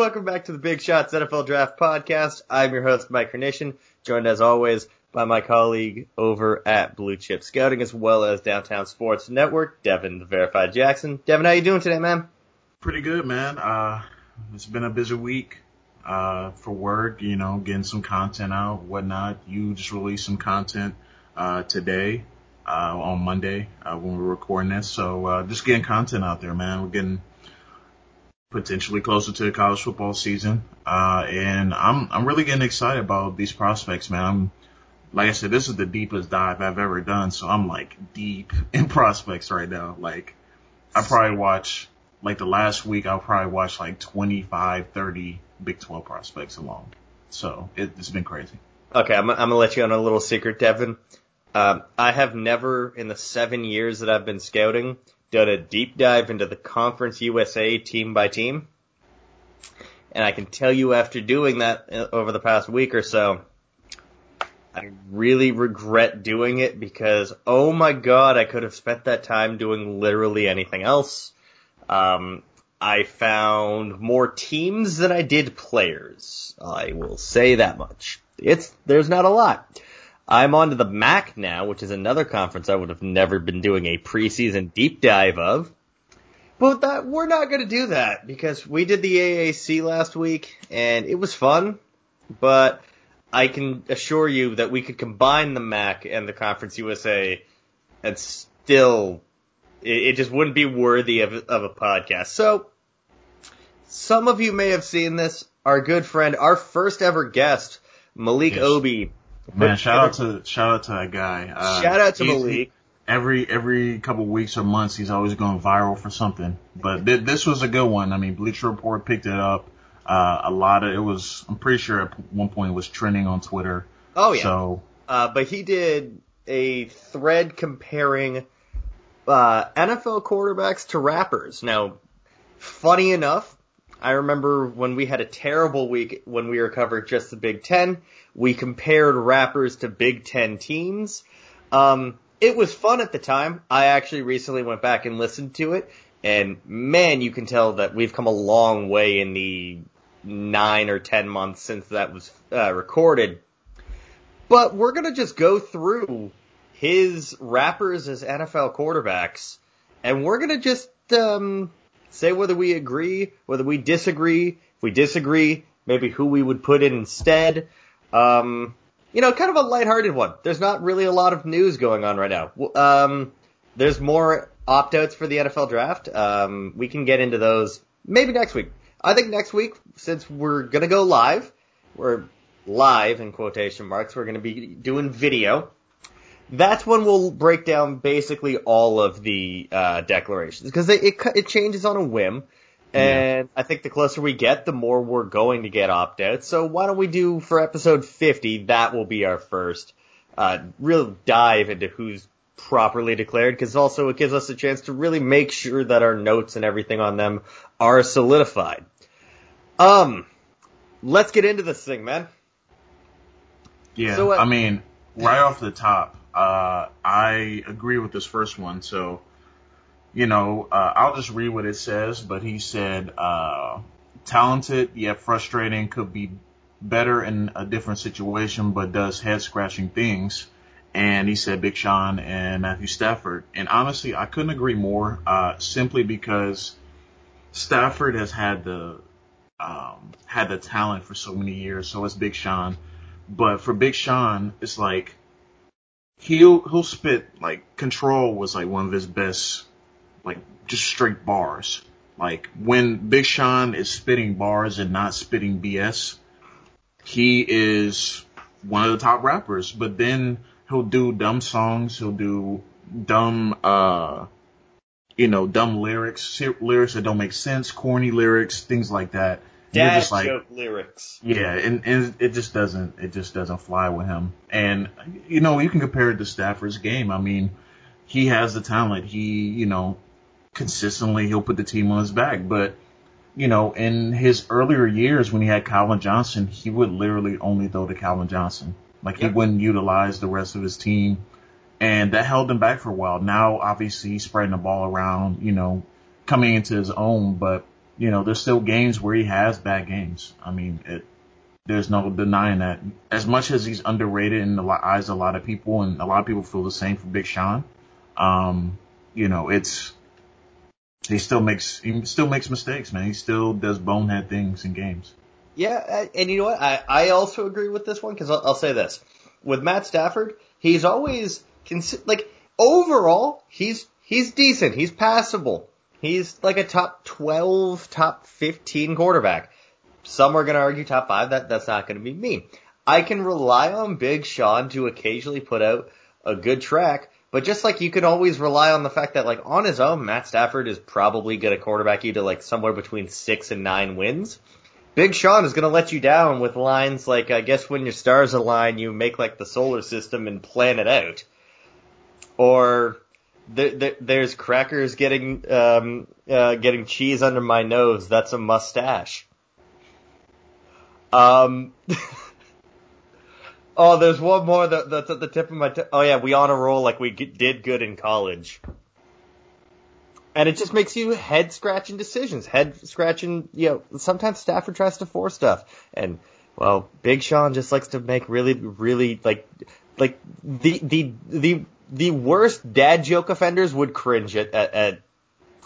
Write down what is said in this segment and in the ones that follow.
welcome back to the Big Shots NFL Draft Podcast. I'm your host, Mike Carnation, joined as always by my colleague over at Blue Chip Scouting as well as Downtown Sports Network, Devin the Verified Jackson. Devin, how you doing today, man? Pretty good, man. Uh, it's been a busy week uh, for work, you know, getting some content out, whatnot. You just released some content uh, today uh, on Monday uh, when we are recording this. So uh, just getting content out there, man. We're getting potentially closer to the college football season, uh, and I'm I'm really getting excited about these prospects, man. I'm like I said, this is the deepest dive I've ever done, so I'm like deep in prospects right now. Like I probably watch like the last week, I'll probably watch like 25, 30 Big 12 prospects alone. So it, has been crazy. Okay, I'm, I'm gonna let you on a little secret, Devin. Um, I have never, in the seven years that I've been scouting, done a deep dive into the Conference USA team by team. And I can tell you after doing that uh, over the past week or so, I really regret doing it because, oh my god, I could have spent that time doing literally anything else. Um, I found more teams than I did players. I will say that much. It's, there's not a lot. I'm on to the MAC now, which is another conference I would have never been doing a preseason deep dive of. But that, we're not going to do that because we did the AAC last week and it was fun, but I can assure you that we could combine the MAC and the Conference USA and still, it, it just wouldn't be worthy of, of a podcast. So, some of you may have seen this. Our good friend, our first ever guest, Malik yes. Obee, Man, shout out to shout out to that guy. Uh, shout out to Malik. Every every couple weeks or months, he's always going viral for something. But th- this was a good one. I mean, Bleacher Report picked it up. Uh, a lot of it was. I'm pretty sure at one point it was trending on Twitter. Oh yeah. So, uh, but he did a thread comparing uh, NFL quarterbacks to rappers. Now, funny enough, I remember when we had a terrible week when we were covering just the Big Ten. We compared rappers to Big Ten teams. Um, it was fun at the time. I actually recently went back and listened to it, and man, you can tell that we've come a long way in the nine or ten months since that was uh, recorded. But we're gonna just go through his rappers as NFL quarterbacks, and we're gonna just um, say whether we agree, whether we disagree. If we disagree, maybe who we would put in instead. Um, you know, kind of a lighthearted one. There's not really a lot of news going on right now. Um, there's more opt-outs for the NFL draft. Um, we can get into those maybe next week. I think next week, since we're gonna go live, we're live in quotation marks, we're gonna be doing video that's when we'll break down basically all of the uh, declarations because it, it, it changes on a whim, and yeah. I think the closer we get, the more we're going to get opt outs. So why don't we do for episode 50? That will be our first uh, real dive into who's properly declared because also it gives us a chance to really make sure that our notes and everything on them are solidified. Um, let's get into this thing, man. Yeah, so, uh, I mean, right off the top, uh, I agree with this first one. So, you know, uh, I'll just read what it says. But he said, uh, talented yet frustrating, could be better in a different situation, but does head scratching things. And he said Big Sean and Matthew Stafford. And honestly, I couldn't agree more. Uh, simply because Stafford has had the um, had the talent for so many years. So has Big Sean. But for Big Sean, it's like he'll he'll spit like control was like one of his best like just straight bars. Like when Big Sean is spitting bars and not spitting BS, he is one of the top rappers. But then he'll do dumb songs, he'll do dumb uh you know, dumb lyrics, lyrics that don't make sense, corny lyrics, things like that. Dad just like, joke lyrics. Yeah, and, and it just doesn't it just doesn't fly with him. And you know, you can compare it to Stafford's game. I mean, he has the talent. He, you know, consistently he'll put the team on his back. But, you know, in his earlier years when he had Calvin Johnson, he would literally only throw to Calvin Johnson. Like yep. he wouldn't utilize the rest of his team. And that held him back for a while. Now obviously he's spreading the ball around, you know, coming into his own, but you know, there's still games where he has bad games. I mean, it, there's no denying that. As much as he's underrated in the eyes of a lot of people, and a lot of people feel the same for Big Sean, um, you know, it's he still makes he still makes mistakes, man. He still does bonehead things in games. Yeah, and you know what? I I also agree with this one because I'll, I'll say this with Matt Stafford, he's always consi- like overall he's he's decent, he's passable, he's like a top twelve, top fifteen quarterback. Some are going to argue top five. That that's not going to be me. I can rely on Big Sean to occasionally put out a good track, but just like you can always rely on the fact that like on his own, Matt Stafford is probably going to quarterback you to like somewhere between six and nine wins. Big Sean is going to let you down with lines like, I guess when your stars align, you make like the solar system and plan it out. Or there's crackers getting um, uh, getting cheese under my nose. That's a mustache. Um. oh, there's one more that, that's at the tip of my. T- oh yeah, we on a roll like we g- did good in college. And it just makes you head scratching decisions, head scratching. You know, sometimes Stafford tries to force stuff, and well, Big Sean just likes to make really, really like, like the the the the worst dad joke offenders would cringe at at, at,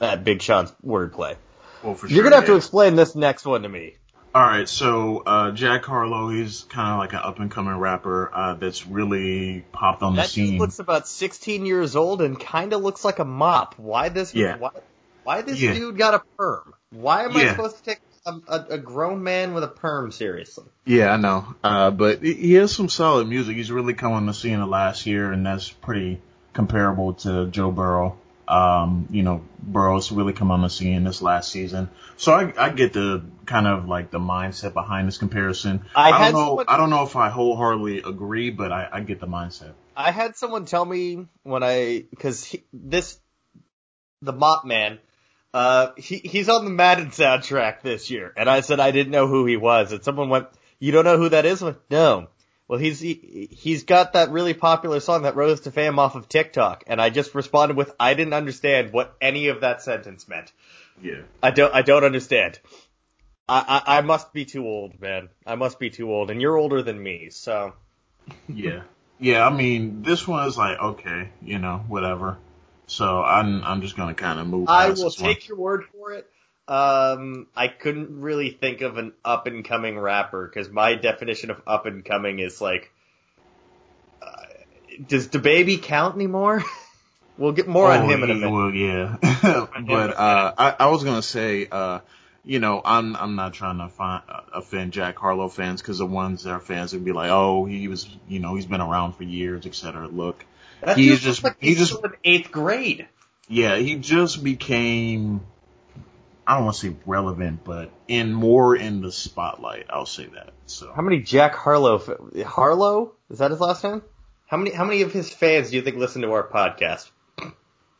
at Big Sean's wordplay. Well, for You're gonna have yeah. to explain this next one to me. All right, so uh, Jack Harlow, he's kind of like an up and coming rapper uh, that's really popped on that the scene. He looks about 16 years old and kind of looks like a mop. Why this? Yeah. Why, why this yeah. dude got a perm? Why am yeah. I supposed to take a, a, a, grown man with a perm seriously? Yeah, I know. Uh, but he has some solid music. He's really come on the scene the last year, and that's pretty comparable to Joe Burrow um, you know, Burrow's really come on the scene this last season. So I, I get the kind of like the mindset behind this comparison. I, I don't know. Someone, I don't know if I wholeheartedly agree, but I, I get the mindset. I had someone tell me when I because this the Mop Man. Uh, he, he's on the Madden soundtrack this year, and I said I didn't know who he was, and someone went, "You don't know who that is?" Went, no. Well, he's he, he's got that really popular song that rose to fame off of TikTok, and I just responded with, "I didn't understand what any of that sentence meant." Yeah. I don't I don't understand. I, I I must be too old, man. I must be too old, and you're older than me, so. yeah. Yeah, I mean, this one is like okay, you know, whatever. So I'm I'm just gonna kind of move. I will take one. your word for it. Um, I couldn't really think of an up and coming rapper because my definition of up and coming is like, uh, does DaBaby count anymore? we'll get more oh, on him in a minute. Well, yeah, but uh, I, I was gonna say, uh, you know, I'm I'm not trying to find, uh, offend Jack Harlow fans because the ones that are fans would be like, oh, he was, you know, he's been around for years, etc. Look, that he's just like he's, he's just in eighth grade. Yeah, he just became I don't want to say relevant, but in more in the spotlight. I'll say that. So how many Jack Harlow Harlow is that his last name? How many how many of his fans do you think listen to our podcast?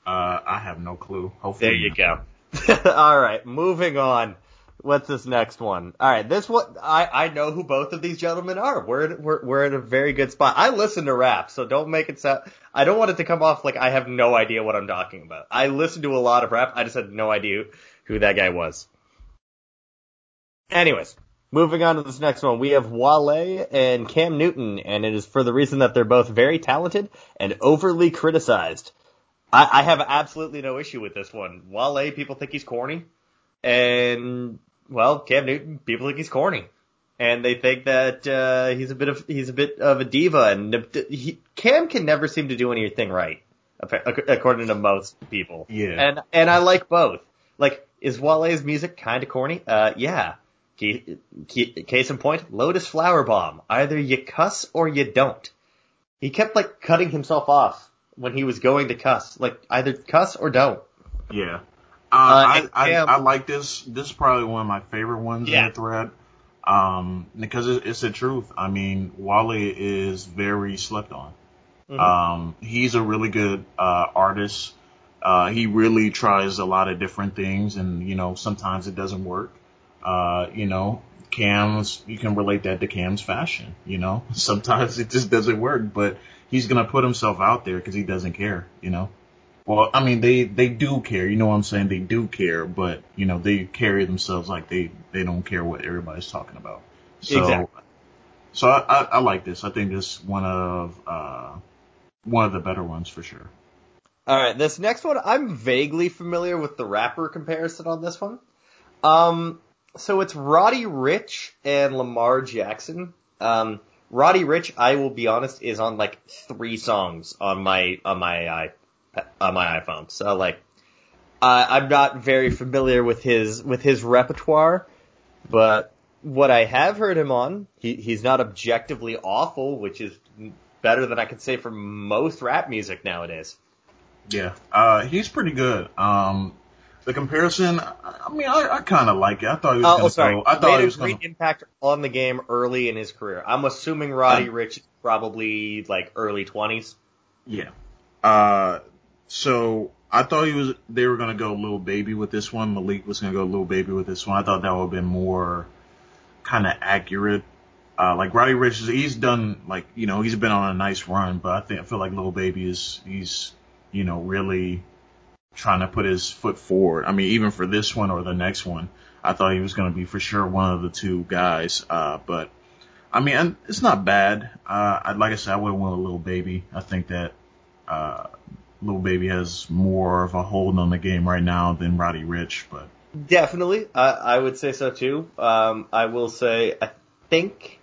Uh, I have no clue. Hopefully, there you go. All right, moving on. What's this next one? All right, this one I I know who both of these gentlemen are. We're we're we're in a very good spot. I listen to rap, so don't make it sound. I don't want it to come off like I have no idea what I'm talking about. I listen to a lot of rap. I just had no idea who that guy was. Anyways, moving on to this next one, we have Wale and Cam Newton, and it is for the reason that they're both very talented and overly criticized. I, I have absolutely no issue with this one. Wale, people think he's corny, and well, Cam Newton, people think he's corny, and they think that uh, he's a bit of he's a bit of a diva, and he, Cam can never seem to do anything right, according to most people. Yeah, and and I like both. Like is Wale's music kind of corny? Uh, yeah. Case in point, Lotus Flower Bomb. Either you cuss or you don't. He kept like cutting himself off when he was going to cuss. Like either cuss or don't. Yeah. Uh, uh, I, I, I, like this. This is probably one of my favorite ones yeah. in the thread. Um, because it's the truth. I mean, Wale is very slept on. Mm-hmm. Um, he's a really good, uh, artist. Uh, he really tries a lot of different things, and you know sometimes it doesn't work. Uh, you know, Cam's you can relate that to Cam's fashion. You know, sometimes it just doesn't work, but he's gonna put himself out there because he doesn't care. You know. Well, I mean, they they do care. You know what I'm saying? They do care, but you know they carry themselves like they they don't care what everybody's talking about. So, exactly. So I, I, I like this. I think this one of uh one of the better ones for sure. All right, this next one I'm vaguely familiar with the rapper comparison on this one. Um, so it's Roddy Ricch and Lamar Jackson. Um, Roddy Ricch, I will be honest, is on like three songs on my on my on my iPhone. So like, I'm not very familiar with his with his repertoire, but what I have heard him on, he, he's not objectively awful, which is better than I can say for most rap music nowadays. Yeah, uh, he's pretty good. Um, the comparison, I mean, I, I kind of like it. I thought he was uh, going to oh, go. I thought he was great gonna... impact on the game early in his career. I'm assuming Roddy uh, Ricch is probably like early 20s. Yeah. Uh, so I thought he was. They were going to go Lil Baby with this one. Malik was going to go Lil Baby with this one. I thought that would have been more kind of accurate. Uh, like Roddy Ricch, he's done like you know he's been on a nice run, but I think I feel like Lil Baby is he's you know really trying to put his foot forward. I mean, even for this one or the next one, I thought he was going to be for sure one of the two guys. Uh, but I mean, it's not bad. Uh, like I said, I would went with Lil Baby. I think that uh, Lil Baby has more of a hold on the game right now than Roddy Ricch, but definitely, I, I would say so too. Um, I will say, I think.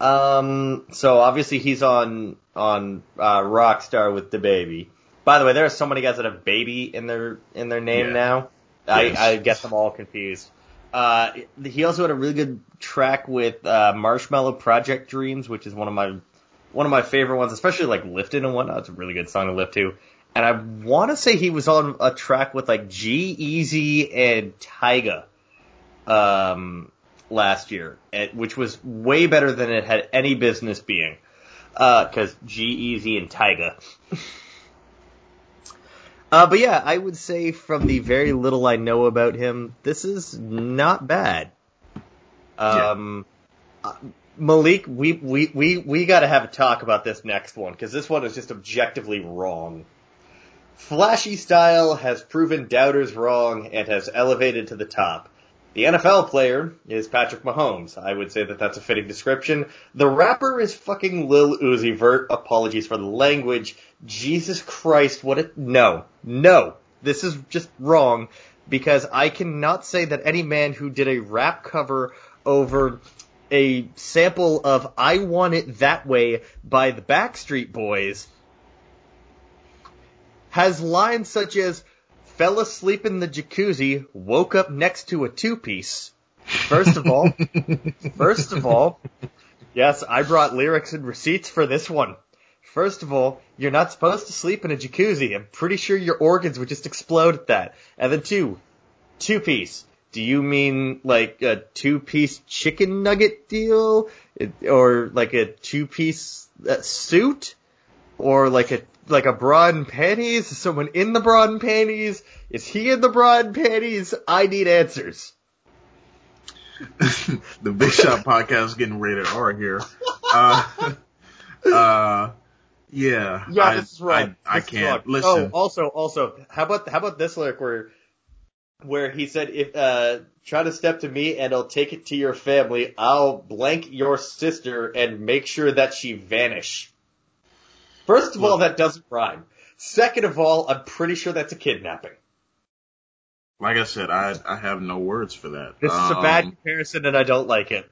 Um, so obviously he's on on uh, Rockstar with DaBaby. By the way, there are so many guys that have baby in their in their name yeah. now. Yes. I, I get them all confused. Uh, he also had a really good track with uh, Marshmello Project Dreams, which is one of my one of my favorite ones, especially like Lifted and whatnot. It's a really good song to lift to. And I want to say he was on a track with like G-Eazy and Tyga um, last year, which was way better than it had any business being. Because uh, G-Eazy and Tyga. Uh, but yeah, I would say from the very little I know about him, this is not bad. Um, yeah. Uh, Malik, we, we, we, we gotta have a talk about this next one, cause this one is just objectively wrong. Flashy style has proven doubters wrong and has elevated to the top. The NFL player is Patrick Mahomes. I would say that that's a fitting description. The rapper is fucking Lil Uzi Vert. Apologies for the language. Jesus Christ, what no, no. This is just wrong because I cannot say that any man who did a rap cover over a sample of I Want It That Way by the Backstreet Boys has lines such as fell asleep in the jacuzzi, woke up next to a two piece. First of all, first of all, yes, I brought lyrics and receipts for this one. First of all, you're not supposed to sleep in a jacuzzi. I'm pretty sure your organs would just explode at that. And then two, two piece. Do you mean like a two piece chicken nugget deal? Or like a two piece uh, suit? Or like a like a bra and panties? Is someone in the bra and panties? Is he in the bra and panties? I need answers. the Big Shot podcast is getting rated R here. Uh, uh, yeah. Yeah, I, this is right. I, I can't listen. Oh, also, also, how about how about this lyric where where he said, "If uh, try to step to me and I'll take it to your family. I'll blank your sister and make sure that she vanish." First of all, that doesn't rhyme. Second of all, I'm pretty sure that's a kidnapping. Like I said, I I have no words for that. This um, is a bad um, comparison, and I don't like it.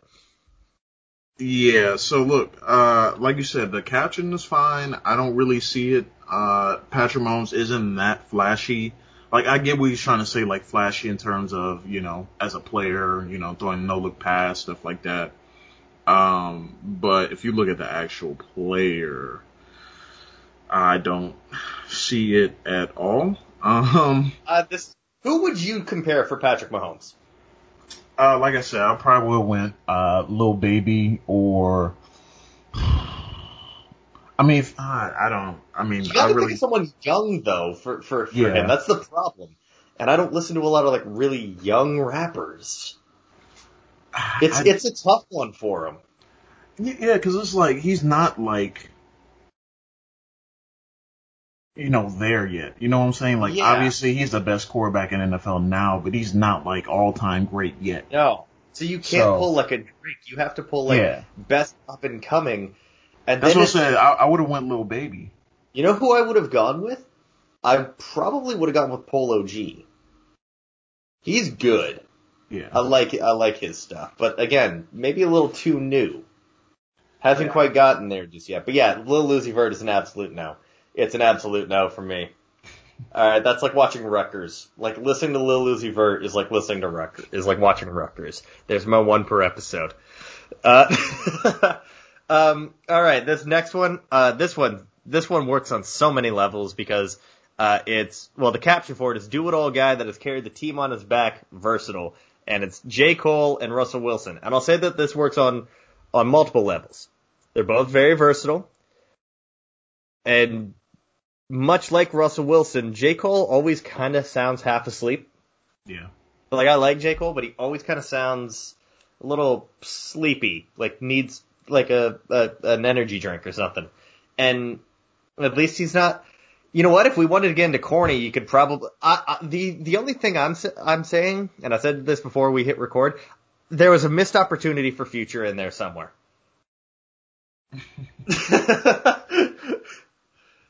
Yeah, so look, uh, like you said, the caption is fine. I don't really see it. Uh, Patrick Mahomes isn't that flashy. Like, I get what he's trying to say, like, flashy in terms of, you know, as a player, you know, throwing no look pass, stuff like that. Um, but if you look at the actual player, I don't see it at all. Um, uh, this, who would you compare for Patrick Mahomes? Uh, like I said, I probably would have went uh, Lil Baby or. I mean, if, uh, I don't. I mean, you gotta I really think of someone young though for for, for yeah. him. That's the problem. And I don't listen to a lot of like really young rappers. It's I, it's a tough one for him. Yeah, because it's like he's not like you know, there yet. You know what I'm saying? Like, yeah. obviously he's the best quarterback in NFL now, but he's not like all time great yet. No. So you can't so, pull like a Drake. You have to pull like yeah. best up and coming. And that's what I said. I, I would have went Lil Baby. You know who I would have gone with? I probably would have gone with Polo G. He's good. Yeah. I like I like his stuff, but again, maybe a little too new. Hasn't yeah. quite gotten there just yet. But yeah, Lil Uzi Vert is an absolute no. It's an absolute no for me. Alright, that's like watching Rutgers. Like listening to Lil Uzi Vert is like listening to Rutgers, is like watching Rutgers. There's my one per episode. Uh, um, alright, this next one, uh, this one, this one works on so many levels because, uh, it's, well, the caption for it is do it all guy that has carried the team on his back, versatile. And it's J. Cole and Russell Wilson. And I'll say that this works on, on multiple levels. They're both very versatile. And much like Russell Wilson, J. Cole always kind of sounds half asleep. Yeah. Like I like J. Cole, but he always kind of sounds a little sleepy, like needs like a, a an energy drink or something. And at least he's not. You know what? If we wanted to get into corny, you could probably. I, I, the the only thing I'm I'm saying, and I said this before we hit record, there was a missed opportunity for future in there somewhere.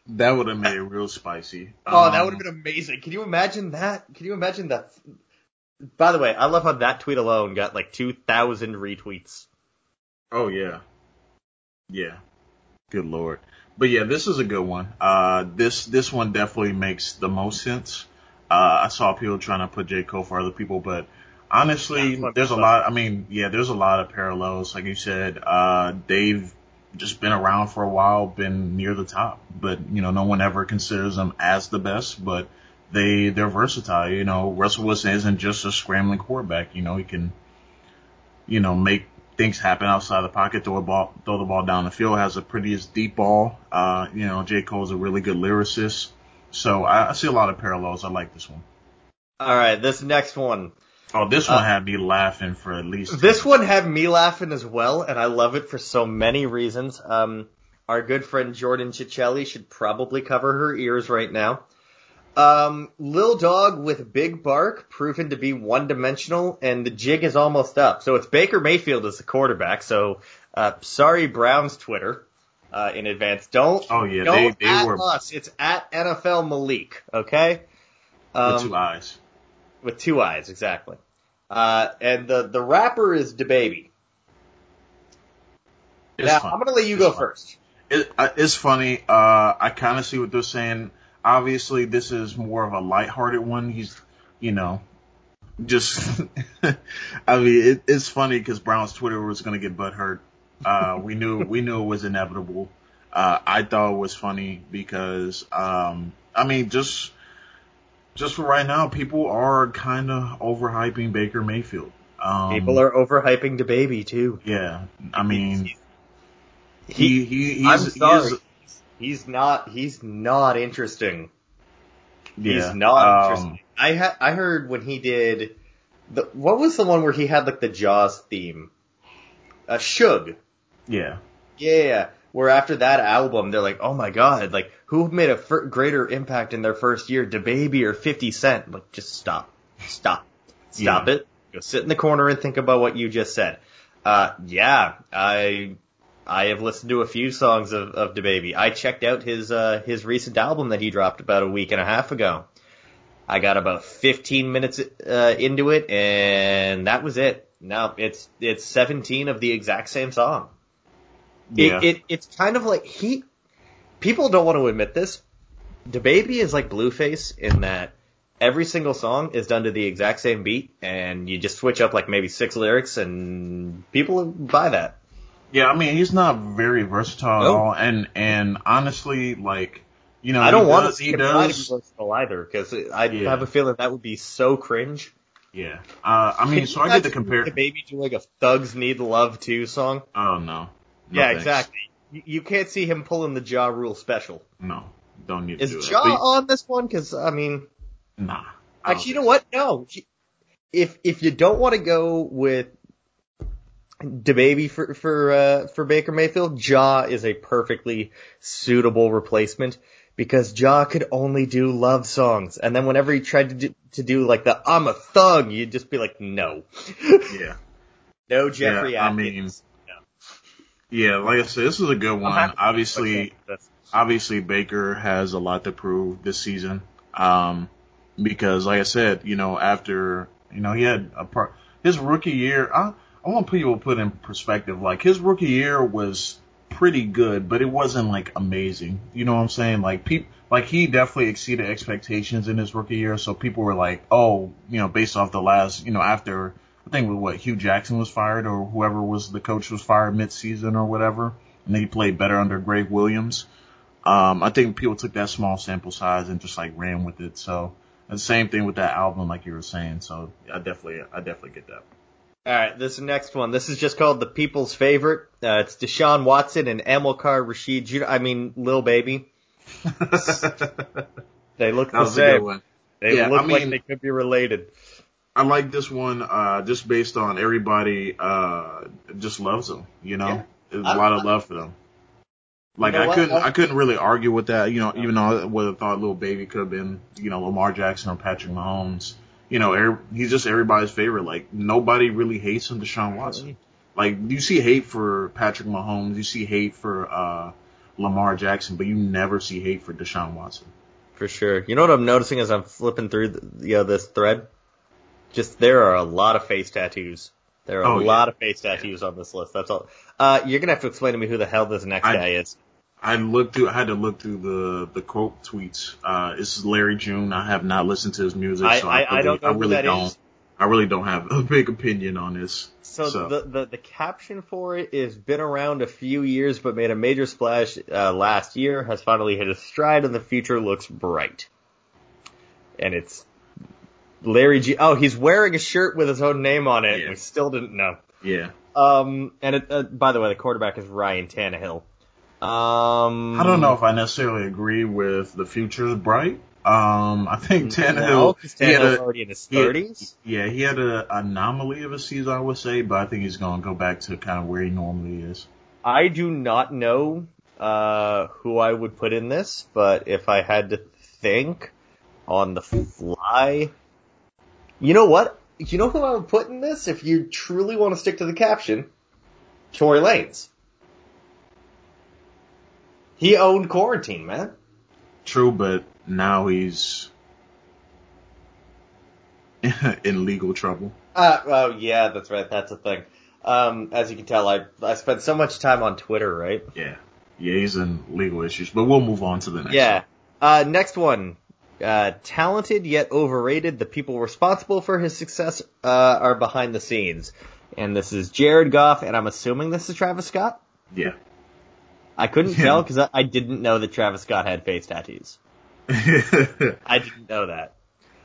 That would have made it real spicy. Oh, um, that would have been amazing. Can you imagine that? Can you imagine that? By the way, I love how that tweet alone got like 2,000 retweets. Oh, yeah. Yeah. Good lord. But yeah, this is a good one. Uh, this, this one definitely makes the most sense. Uh, I saw people trying to put J. Cole for other people, but honestly, there's a lot, I mean, yeah, there's a lot of parallels. Like you said, uh, Dave just been around for a while, been near the top, but you know, no one ever considers them as the best, but they, they're versatile. You know, Russell Wilson isn't just a scrambling quarterback. You know, he can, you know, make things happen outside the pocket, throw a ball, throw the ball down the field, has a pretty deep ball. Uh, you know, J. Cole's a really good lyricist. So I, I see a lot of parallels. I like this one. All right, this next one. Oh, this one uh, had me laughing for at least. This one had me laughing as well, and I love it for so many reasons. Um, our good friend Jordan Chicelli should probably cover her ears right now. Um, Lil Dog with Big Bark proven to be one dimensional, and the jig is almost up. So it's Baker Mayfield as the quarterback. So uh, sorry, Browns Twitter. Uh, in advance, don't. Oh yeah, don't they, they were us. It's at NFL Malik. Okay. Um, with two eyes. With two eyes, exactly. Uh, and the the rapper is DaBaby. It's now. I'm gonna let you it's go first. It, uh, it's funny. Uh, I kind of see what they're saying. Obviously, this is more of a lighthearted one. He's, you know, just. I mean, it, it's funny because Brown's Twitter was gonna get butt hurt. Uh, we knew we knew it was inevitable. Uh, I thought it was funny because, um, I mean, just just for right now, people are kind of overhyping Baker Mayfield. Um, people are overhyping DaBaby too. Yeah, I mean, he, he he's, I'm sorry. He's, he's not he's not interesting. Yeah, he's not um, interesting. I ha- I heard when he did the what was the one where he had like the Jaws theme, uh, Suge. Yeah. Yeah where after that album, they're like, oh my god, like who made a f- greater impact in their first year, DaBaby or 50 Cent? Like, just stop, stop, stop yeah. it. Go sit in the corner and think about what you just said. Uh, yeah, I, I have listened to a few songs of, of DaBaby. I checked out his, uh, his recent album that he dropped about a week and a half ago. I got about 15 minutes, uh, into it and that was it. Now it's, it's 17 of the exact same song. Yeah. It, it it's kind of like he. People don't want to admit this. DaBaby is like Blueface in that every single song is done to the exact same beat, and you just switch up like maybe six lyrics, and people buy that. Yeah, I mean he's not very versatile at all, and and honestly, like you know, I don't want does, to see him does, versatile either because I yeah. have a feeling that would be so cringe. Yeah, uh, I mean, Can so I get to compare. DaBaby do like a Thugs Need Love too song. Oh no, no yeah, thanks. exactly. You, you, can't see him pulling the Ja Rule special. No, don't need Is to do Ja on this one? Because I mean, nah. Actually, you know what? No. If if you don't want to go with DaBaby for for uh, for Baker Mayfield, Ja is a perfectly suitable replacement because Ja could only do love songs. And then whenever he tried to do, to do like the I'm a thug, you'd just be like, no. Yeah. no Jeffrey yeah, Atkins. I mean, yeah, like I said, this is a good one. Obviously, obviously Baker has a lot to prove this season. Um, because like I said, you know, after, you know, he had a part, his rookie year, I, I want people to put in perspective, like his rookie year was pretty good, but it wasn't like amazing. You know what I'm saying? Like people, like he definitely exceeded expectations in his rookie year. So people were like, oh, you know, based off the last, you know, after I think with what Hue Jackson was fired or whoever was the coach was fired mid-season or whatever, and then he played better under Gregg Williams. Um, I think people took that small sample size and just like ran with it. So the same thing with that album, like you were saying. So I definitely, I definitely get that. All right, this next one. This is just called the People's Favorite. Uh, it's Deshaun Watson and Amilcar Rashid. You I mean, Lil Baby. they look the same. They yeah, look I mean, like they could be related. I like this one uh, just based on everybody uh, just loves them. You know, yeah. there's a lot of love for them. Like you know I couldn't, I couldn't really argue with that. You know, even though I would have thought Lil Baby could have been, you know, Lamar Jackson or Patrick Mahomes you know, every, he's just everybody's favorite. Like nobody really hates him, Deshaun Watson. Like you see hate for Patrick Mahomes, you see hate for uh, Lamar Jackson, but you never see hate for Deshaun Watson. For sure. You know what I'm noticing as I'm flipping through the, you know, this thread? Just there are a lot of face tattoos. There are oh, a yeah. lot of face tattoos yeah. on this list. That's all. Uh, you're gonna have to explain to me who the hell this next I, guy is. I looked through. I had to look through the the quote tweets. Uh, this is Larry June. I have not listened to his music, I, so I, I, really, I don't know I really don't. Is. I really don't have a big opinion on this. So, so, The, the the caption for it is been around a few years, but made a major splash uh, last year. Has finally hit a stride, and the future looks bright. And it's Larry G. Oh, he's wearing a shirt with his own name on it. Yeah. We still didn't know. Yeah. Um, and it, uh, by the way, the quarterback is Ryan Tannehill. Um, I don't know if I necessarily agree with the future is bright. Um, I think Tannehill, no, Tannehill's already in his thirties. Yeah, he had an anomaly of a season, I would say, but I think he's going to go back to kind of where he normally is. I do not know uh, who I would put in this, but if I had to think on the fly, you know what? You know who I would put in this if you truly want to stick to the caption? Tory Lanez. He owned quarantine, man. True, but now he's in legal trouble. Uh, oh yeah, that's right. That's a thing. Um, as you can tell, I I spent so much time on Twitter, right? Yeah, yeah, he's in legal issues, but we'll move on to the next. Yeah, one. Uh, next one. Uh, talented yet overrated. The people responsible for his success uh, are behind the scenes, and this is Jared Goff, and I'm assuming this is Travis Scott. Yeah. I couldn't yeah. tell because I, I, didn't know that Travis Scott had face tattoos. I didn't know that.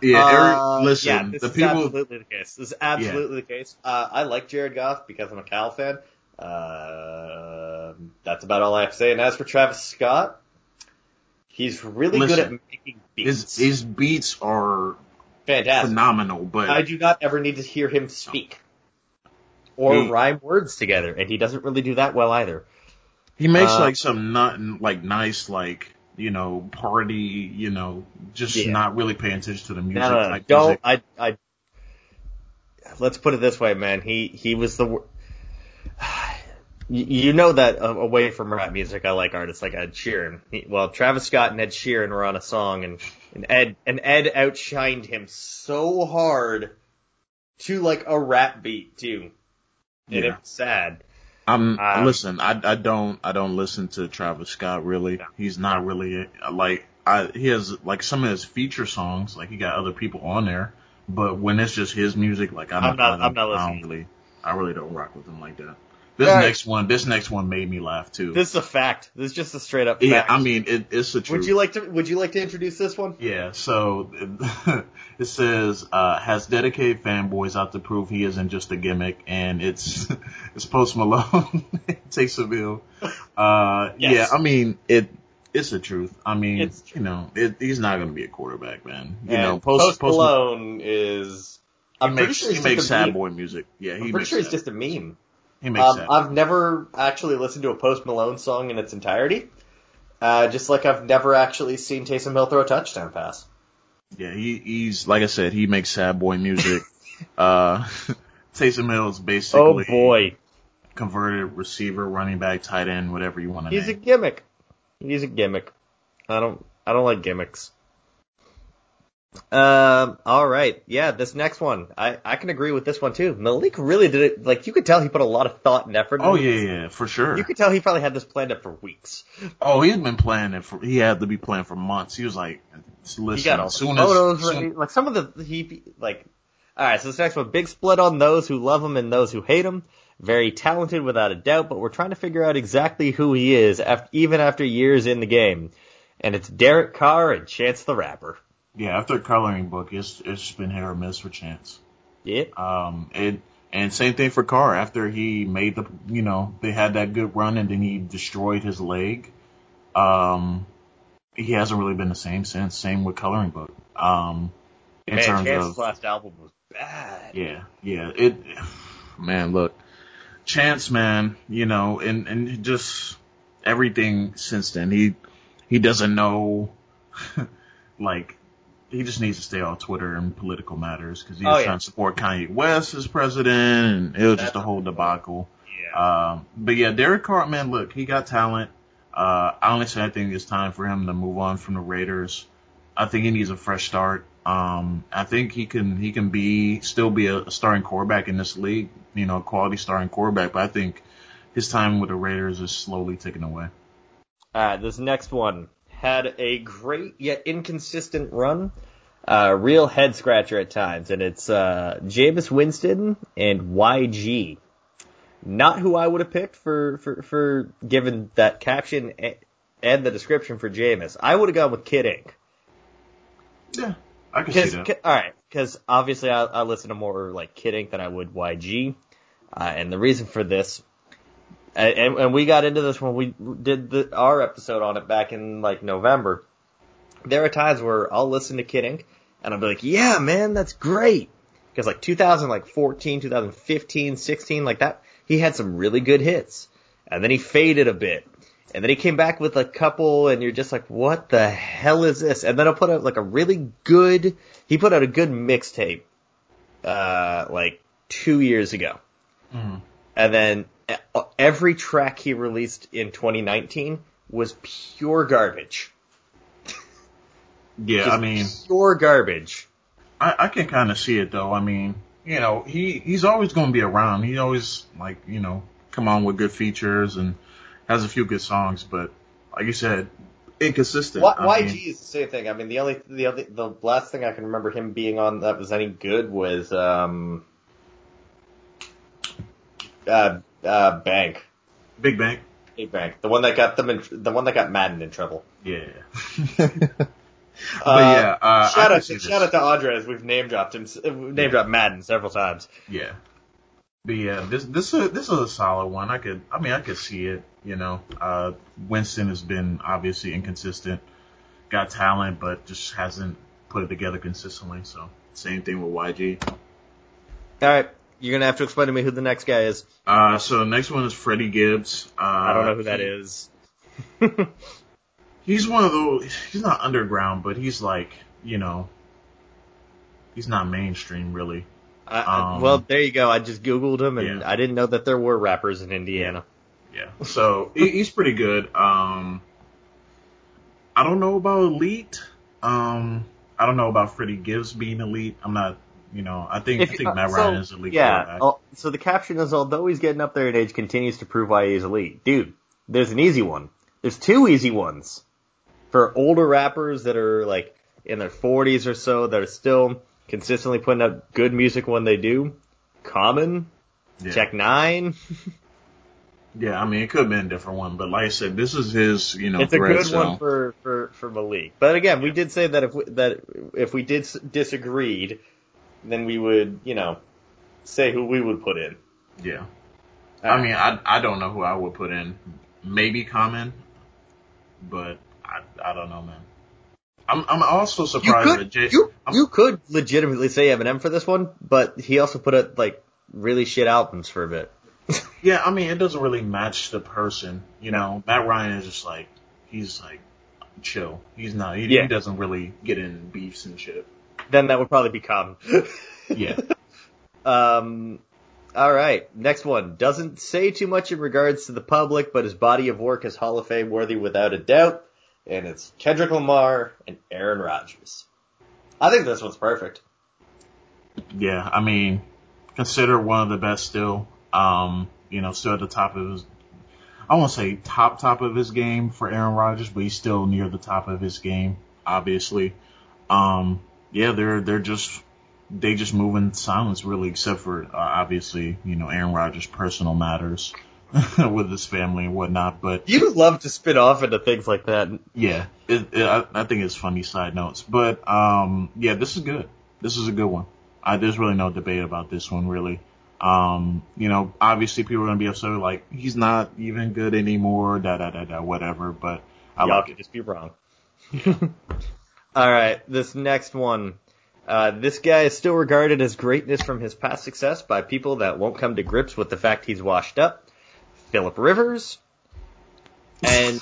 Yeah, uh, listen, yeah, this the is people... absolutely the case. This is absolutely yeah. the case. Uh, I like Jared Goff because I'm a Cal fan. Uh, that's about all I have to say. And as for Travis Scott, he's really listen, good at making beats. His, his beats are fantastic, phenomenal. But I do not ever need to hear him speak or he, rhyme words together, and he doesn't really do that well either. He makes uh, like some not like nice like you know party you know just yeah. not really paying attention to the music. No, no, no. Don't music. I I let's put it this way, man. He he was the you know that uh, away from rap music, I like artists like Ed Sheeran. He, well, Travis Scott and Ed Sheeran were on a song, and, and Ed and Ed outshined him so hard to like a rap beat too, and yeah. it's sad. I'm um, listen. I I don't I don't listen to Travis Scott really. Yeah. He's not really like I. He has like some of his feature songs. Like he got other people on there, but when it's just his music, like I'm, I'm not. I'm not listening. I really. I really don't rock with him like that. This right. next one, this next one made me laugh too. This is a fact. This is just a straight up. Fact. Yeah, I mean it, it's the truth. Would you like to? Would you like to introduce this one? Yeah. So it says uh, has dedicated fanboys out to prove he isn't just a gimmick, and it's it's Post Malone takes a bill. Uh, yes. Yeah, I mean it. It's the truth. I mean, it's you know, it, he's not going to be a quarterback, man. You and know, Post, Post, Post Malone is. I'm makes, sure he makes sad boy music. Yeah, he I'm pretty sure he's just a meme. He makes um, I've never actually listened to a Post Malone song in its entirety. Uh, just like I've never actually seen Taysom Hill throw a touchdown pass. Yeah, he, he's like I said, he makes sad boy music. uh, Taysom Hill is basically oh boy converted receiver, running back, tight end, whatever you want to. He's name. a gimmick. He's a gimmick. I don't I don't like gimmicks. Um, all right. Yeah, this next one, I, I can agree with this one too. Malik really did it. Like you could tell he put a lot of thought and effort. Into it. Oh yeah, yeah, for sure. You could tell he probably had this planned up for weeks. Oh, he had been planning it for. He had to be planning for months. He was like, listen, he got all soon photos. As, soon, like some of the he like. All right, so this next one, big split on those who love him and those who hate him. Very talented without a doubt, but we're trying to figure out exactly who he is, after, even after years in the game. And it's Derek Carr and Chance the Rapper. Yeah, after coloring book, it's it's been hit or miss for Chance. Yeah. Um, it and same thing for Carr. After he made the, you know, they had that good run and then he destroyed his leg. Um, he hasn't really been the same since. Same with coloring book. Um, in man, terms Chance's of last album was bad. Yeah, yeah. It, man, look, Chance, man, you know, and and just everything since then. He he doesn't know, like he just needs to stay on Twitter and political matters because he's oh, yeah. trying to support Kanye West as president, and it was just a whole debacle. Yeah. Um, but yeah, Derek Carr, man, look, he got talent. Uh, I honestly, I think it's time for him to move on from the Raiders. I think he needs a fresh start. Um, I think he can he can be still be a, a starting quarterback in this league, you know, a quality starting quarterback. But I think his time with the Raiders is slowly taken away. All right, this next one had a great yet inconsistent run. Uh, real head scratcher at times, and it's uh, Jameis Winston and YG. Not who I would have picked for, for, for given that caption and the description for Jameis. I would have gone with Kid Ink. Yeah, I can see that. All right, because obviously I, I listen to more like Kid Ink than I would YG, uh, and the reason for this and, and we got into this when we did the, our episode on it back in like November. There are times where I'll listen to Kid Ink and I'll be like, yeah, man, that's great. Because like 2014, 2015, 16, like that, he had some really good hits. And then he faded a bit. And then he came back with a couple and you're just like, what the hell is this? And then he'll put out like a really good, he put out a good mixtape, uh, like two years ago. Mm. And then every track he released in 2019 was pure garbage. Yeah, I mean, pure garbage. I, I can kind of see it though. I mean, you know, he he's always going to be around. He always like you know come on with good features and has a few good songs, but like you said, inconsistent. Y- YG mean, is the same thing. I mean, the only the only the last thing I can remember him being on that was any good was um uh uh, Bank. Big Bank. Big Bank. The one that got them in, the one that got Madden in trouble. Yeah. but uh, yeah, uh, shout out, shout out to Andres. We've name dropped him, name yeah. dropped Madden several times. Yeah. But yeah, this this is this is a solid one. I could, I mean, I could see it. You know, uh, Winston has been obviously inconsistent, got talent, but just hasn't put it together consistently. So same thing with YG. All right, you're gonna have to explain to me who the next guy is. Uh, so the next one is Freddie Gibbs. Uh, I don't know who that is. he's one of those. He's not underground, but he's like you know, he's not mainstream really. um, well, there you go. I just googled him, and yeah. I didn't know that there were rappers in Indiana. Yeah, so he's pretty good. Um, I don't know about elite. Um, I don't know about Freddie Gibbs being elite. I'm not you know, I think if, I think uh, Matt uh, Ryan so, is elite yeah. Uh, so the caption is, although he's getting up there in age, continues to prove why he's elite. Dude, there's an easy one. There's two easy ones for older rappers that are like in their 40s or so that are still consistently putting out good music when they do. Common, yeah. N9ne. yeah, I mean, it could have been a different one, but like I said, this is his, you know, it's a good so. one for, for, for Malik. But again, we did say that if we, that if we did disagreed, then we would, you know, say who we would put in. Yeah. I mean, I I don't know who I would put in. Maybe Common, but I I don't know, man. I'm I'm also surprised you could, that Jay. You, you could legitimately say Eminem for this one, but he also put out like really shit albums for a bit. yeah, I mean, it doesn't really match the person. You know, Matt Ryan is just like he's like chill. He's not. He, yeah. he doesn't really get in beefs and shit. Then that would probably become. yeah. Um. All right. Next one doesn't say too much in regards to the public, but his body of work is Hall of Fame worthy without a doubt. And it's Kendrick Lamar and Aaron Rodgers. I think this one's perfect. Yeah, I mean, consider one of the best still. Um, you know, still at the top of his I won't say top top of his game for Aaron Rodgers, but he's still near the top of his game, obviously. Um, yeah, they're they're just they just move in silence, really, except for uh, obviously, you know, Aaron Rodgers' personal matters with his family and whatnot. But you love to spin off into things like that. Yeah, it, it, I, I think it's funny side notes, but um, yeah, this is good. This is a good one. I, there's really no debate about this one, really. Um, you know, obviously people are gonna be upset like he's not even good anymore, da da da da, whatever. But I Y'all like could it. just be wrong. All right, this next one. Uh, this guy is still regarded as greatness from his past success by people that won't come to grips with the fact he's washed up. Philip Rivers. And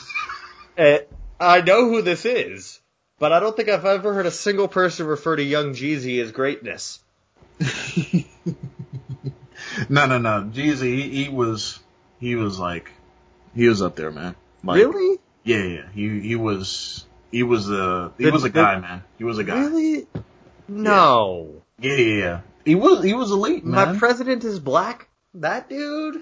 uh, I know who this is, but I don't think I've ever heard a single person refer to Young Jeezy as greatness. no, no, no. Jeezy, he, he was, he was like, he was up there, man. Like, really? Yeah, yeah. He he was he was a he the, was a guy, the, man. He was a guy. Really? No. Yeah, yeah, yeah. He was he was elite, man. My president is black. That dude.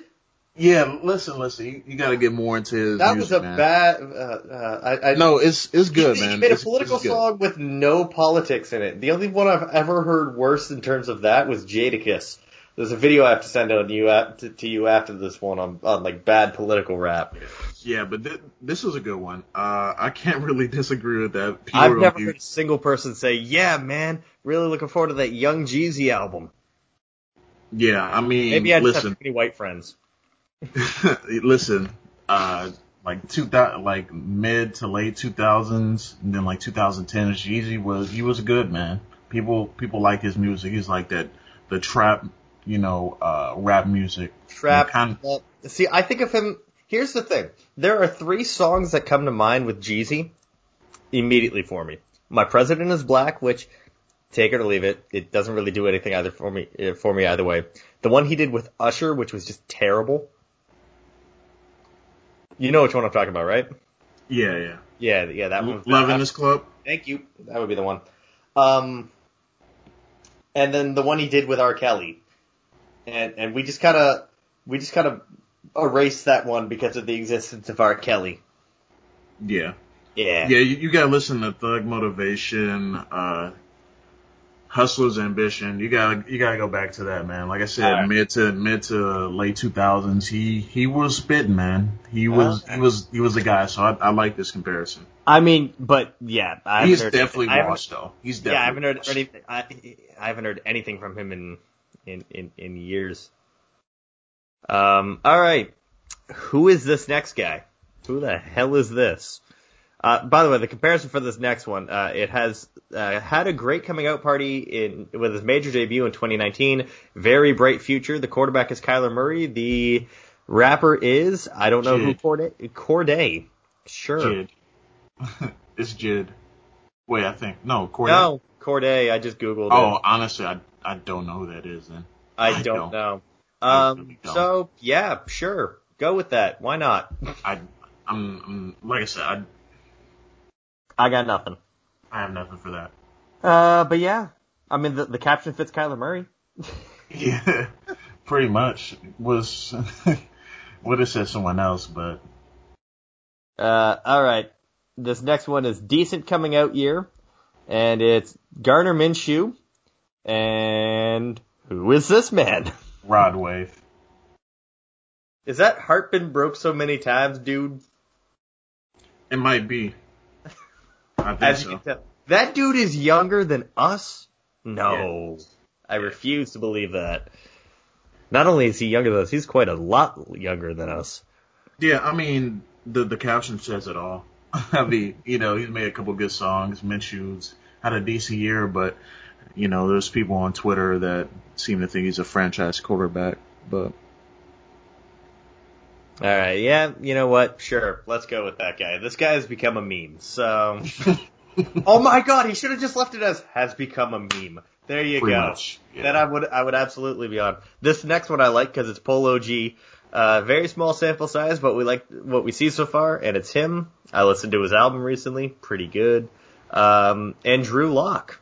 Yeah, listen, listen. You, you got to get more into his. That music, was a man. bad. Uh, uh, I, I, no, it's it's good, he, man. He made it's, a political song with no politics in it. The only one I've ever heard worse in terms of that was Jadakiss. There's a video I have to send on you to, to you after this one on, on like bad political rap. Yeah, but th- this was a good one. Uh, I can't really disagree with that. People I've never heard a single person say, "Yeah, man, really looking forward to that Young Jeezy album." Yeah, I mean, maybe I just listen, have too many white friends. listen, uh, like two thousand, like mid to late two thousands, and then like 2010, Jeezy was he was good, man. People people like his music. He's like that the trap you know, uh, rap music. Trap. Kind of... See, I think of him. Here's the thing. There are three songs that come to mind with Jeezy immediately for me. My President is Black, which take it or leave it. It doesn't really do anything either for me, eh, for me either way. The one he did with Usher, which was just terrible. You know which one I'm talking about, right? Yeah, yeah. Yeah, yeah, that one. Love in this club. Thank you. That would be the one. Um, and then the one he did with R. Kelly, and and we just kind of we just kind of erased that one because of the existence of R. Kelly. Yeah. Yeah. Yeah, you, you gotta listen to Thug Motivation, uh, Hustler's Ambition. You gotta you gotta go back to that, man. Like I said, right. mid to mid to late two thousands, he he was spitting, man. He was he was he was the guy. So I, I like this comparison. I mean, but yeah, I he's definitely washed though. He's definitely yeah. I haven't heard anything. I, I haven't heard anything from him in in, in, in years. Um, all right. Who is this next guy? Who the hell is this? Uh, by the way, the comparison for this next one, uh, it has uh, had a great coming out party in with his major debut in 2019. Very bright future. The quarterback is Kyler Murray. The rapper is I don't know Jid. who Cordae. Cordae. Sure. Jid. it's Jid. Wait, I think no Cordae. No Cordae. I just googled. Oh, it. honestly, I I don't know who that is then. I, I don't, don't, know. Um, really don't. so yeah, sure, go with that. Why not? I, I'm, I'm like I said, I, I got nothing. I have nothing for that. Uh, but yeah, I mean the the caption fits Kyler Murray. yeah, pretty much was would have said someone else, but. Uh, all right. This next one is decent coming out year, and it's Gardner Minshew and who is this man? Rod Wave. Is that heart been broke so many times, dude? It might be. I think As so. Tell, that dude is younger than us? No. Yeah. I refuse to believe that. Not only is he younger than us, he's quite a lot younger than us. Yeah, I mean, the the caption says it all. I mean, you know, he's made a couple good songs. Minshew's had a decent year, but you know, there's people on Twitter that seem to think he's a franchise quarterback, but All right, yeah, you know what? Sure, let's go with that guy. This guy has become a meme. So, oh my god, he should have just left it as has become a meme. There you Pretty go. Much, yeah. Then I would I would absolutely be on. This next one I like because it's Polo G. Uh, very small sample size, but we like what we see so far, and it's him. I listened to his album recently, pretty good. Um, and Drew Lock.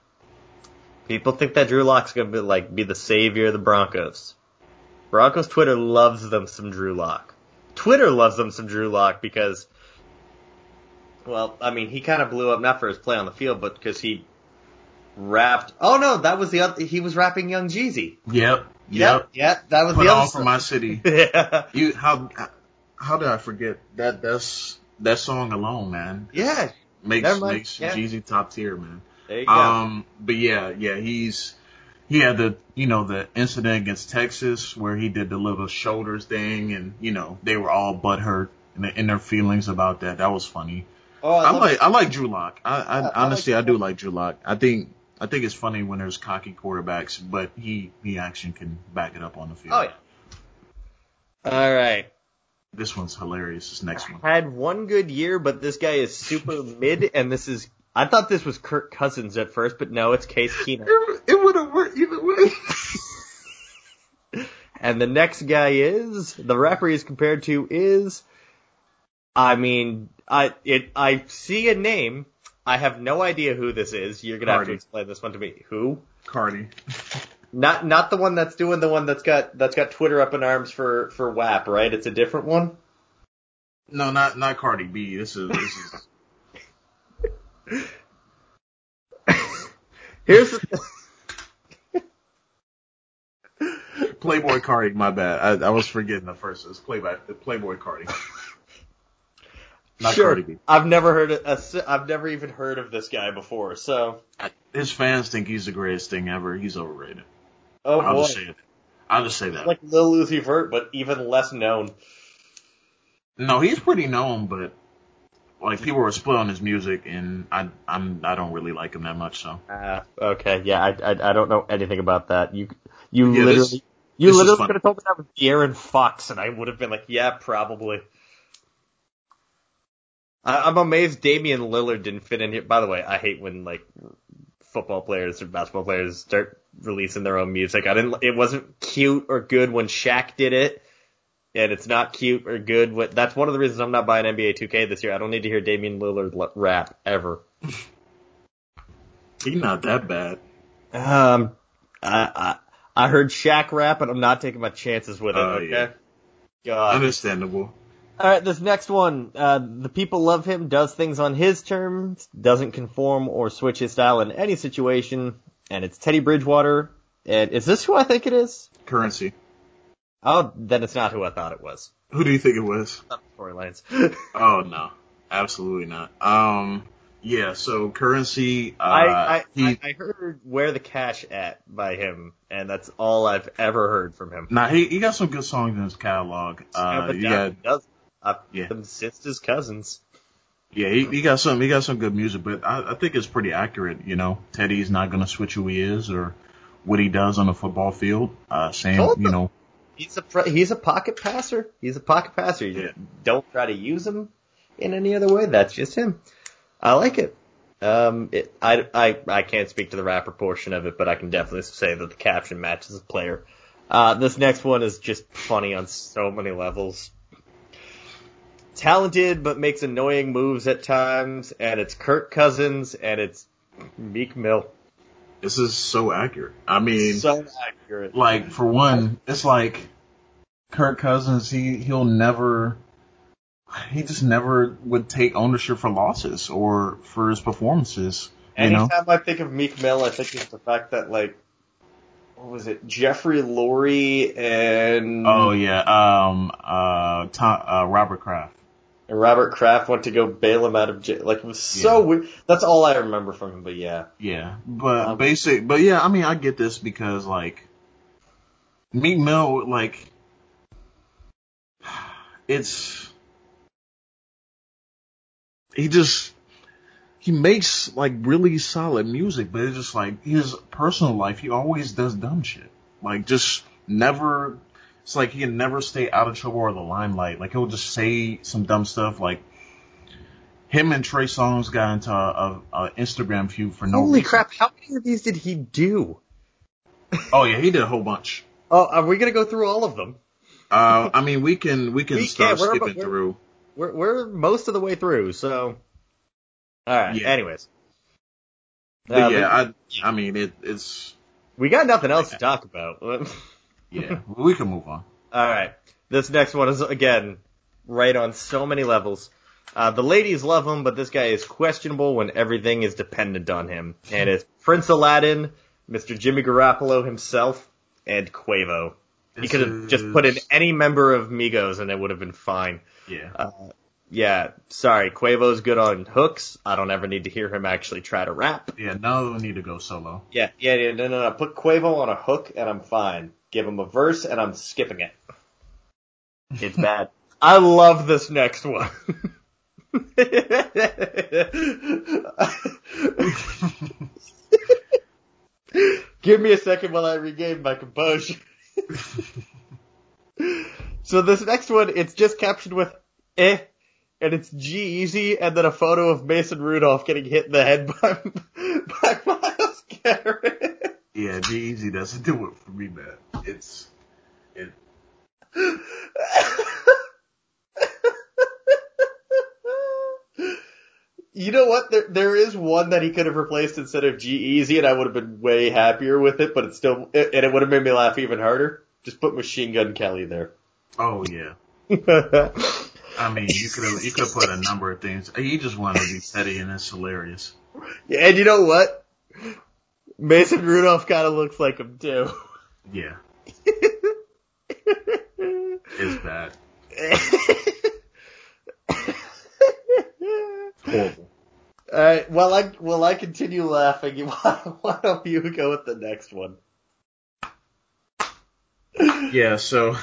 People think that Drew Lock's gonna be like be the savior of the Broncos. Broncos Twitter loves them some Drew Lock. Twitter loves them some Drew Lock because, well, I mean, he kind of blew up not for his play on the field, but because he rapped. Oh no, that was the other. He was rapping Young Jeezy. Yep. Yep. Yep. That was Put the other. on for my city. yeah. You how how did I forget that? That's that song alone, man. Yeah. Makes makes yeah. Jeezy top tier, man. There you go. Um, but yeah, yeah, he's he had the you know the incident against Texas where he did the little shoulders thing, and you know they were all butthurt in, in their feelings about that. That was funny. Oh, I, I like I like Drew Lock. I, I, I honestly like I do like Drew Lock. I think I think it's funny when there's cocky quarterbacks, but he he actually can back it up on the field. Oh yeah. All right. This one's hilarious. This next one. Had one good year, but this guy is super mid, and this is. I thought this was Kirk Cousins at first, but no, it's Case Keenum. It, it would have worked either way. and the next guy is the rapper he's compared to is. I mean, I it I see a name I have no idea who this is. You're gonna Cardi. have to explain this one to me. Who? Cardi. Not not the one that's doing the one that's got that's got Twitter up in arms for for WAP, right? It's a different one. No, not not Cardi B. This is this is. Here's the. Playboi Carti. My bad. I, I was forgetting the first. It's Playboy Playboi Carti. Not sure. Cardi B. I've never heard a, I've never even heard of this guy before. So his fans think he's the greatest thing ever. He's overrated. Oh I'll boy. just say it. I'll just say that. Like Lil Uzi Vert, but even less known. No, he's pretty known, but like people were split on his music, and I I'm I don't really like him that much. So. Uh, okay, yeah, I, I I don't know anything about that. You you yeah, literally this, you this literally could have told me that was Aaron Fox, and I would have been like, yeah, probably. I, am amazed Damian Lillard didn't fit in here. By the way, I hate when like football players or basketball players start releasing their own music. I didn't. It wasn't cute or good when Shaq did it, and it's not cute or good. That's one of the reasons I'm not buying NBA 2K this year. I don't need to hear Damian Lillard rap ever. He's not that bad. Um, I, I I heard Shaq rap, and I'm not taking my chances with it. Uh, okay. Yeah. God. Understandable. All right, this next one. Uh, the people love him, does things on his terms, doesn't conform or switch his style in any situation, and it's Teddy Bridgewater. And is this who I think it is? Curren$y. Oh, then it's not who I thought it was. Who do you think it was? Tory Lanez. oh no, absolutely not. Um, yeah. So Curren$y. Uh, I I, he, I heard "Where the Cash At" by him, and that's all I've ever heard from him. Nah, he he got some good songs in his catalog. Uh, yeah, got I've yeah. sisters cousins. Yeah, he, he got some he got some good music, but I, I think it's pretty accurate. You know, Teddy's not going to switch who he is or what he does on the football field. Uh, same, you know. He's a he's a pocket passer. He's a pocket passer. You yeah. don't try to use him in any other way. That's just him. I like it. Um, it, I, I, I can't speak to the rapper portion of it, but I can definitely say that the caption matches the player. Uh, this next one is just funny on so many levels talented but makes annoying moves at times, and it's Kirk Cousins and it's Meek Mill. This is so accurate. I mean, so accurate. Like for one, it's like Kirk Cousins. He he'll never. He just never would take ownership for losses or for his performances. Anytime know? I think of Meek Mill, I think of the fact that like what was it? Jeffrey Lurie and oh yeah, um, uh, Tom, uh, Robert Kraft and Robert Kraft went to go bail him out of jail. Like it was so yeah. weird. That's all I remember from him. But yeah, yeah. But um, basic, but yeah. I mean, I get this because like Meek Mill, like it's he just he makes like really solid music, but it's just like his personal life. He always does dumb shit. Like just never it's like he can never stay out of trouble or the limelight. Like he'll just say some dumb stuff like him and Trey Songz got into a, a, a Instagram feud for no Holy reason. crap, how many of these did he do? oh yeah, he did a whole bunch. Oh, are we gonna go through all of them? Uh, I mean, we can we can we start skipping we're, through. We're we're most of the way through, so. All right. Yeah. Anyways. Uh, yeah, I I mean it, it's. We got nothing else to talk about. yeah, we can move on. All right. This next one is again right on so many levels. Uh, the ladies love him, but this guy is questionable when everything is dependent on him. And it's Prince Aladdin, Mr. Jimmy Garoppolo himself, and Quavo. He could have just put in any member of Migos and it would have been fine. Yeah. Uh, yeah, sorry, Quavo's good on hooks. I don't ever need to hear him actually try to rap. Yeah, no need to go solo. Yeah, yeah, yeah, no, no, no. Put Quavo on a hook and I'm fine. Give him a verse and I'm skipping it. It's bad. I love this next one. Give me a second while I regain my composure. so this next one, it's just captioned with eh, and it's G-Eazy, and then a photo of Mason Rudolph getting hit in the head by, by Myles Garrett. Yeah, G-Eazy doesn't do it for me, man. It's, it. You know what? There there is one that he could have replaced instead of G-Eazy, and I would have been way happier with it. But it's still, and it would have made me laugh even harder. Just put Machine Gun Kelly there. Oh yeah. I mean, you could have you could have put a number of things. He just wanted to be petty, and it's hilarious. Yeah, and you know what? Mason Rudolph kind of looks like him too. Yeah. it's bad. horrible. All right. Well, I well I continue laughing. Why, why don't you go with the next one? Yeah. So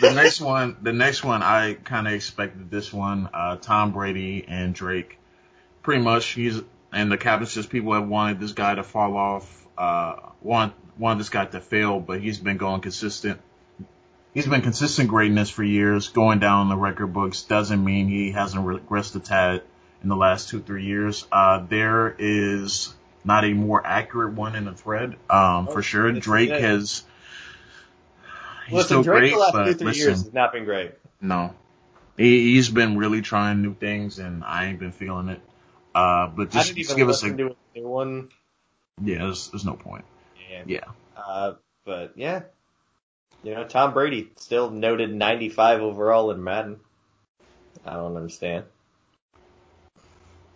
the next one, the next one, I kind of expected this one. Uh, Tom Brady and Drake. Pretty much, he's and the captain says people have wanted this guy to fall off. Uh, want want this guy to fail, but he's been going consistent. He's been consistent greatness for years. Going down in the record books doesn't mean he hasn't regressed a tad in the last two, three years. Uh, there is not a more accurate one in the thread, um, oh, for sure. Drake has, he's listen, still Drake great, the last but two, three listen, years has not been great. No. He, he's been really trying new things and I ain't been feeling it. Uh, but just, just give us a new one. Yeah, there's, there's no point. Yeah. Yeah. Uh, but yeah, you know, Tom Brady still noted 95 overall in Madden. I don't understand.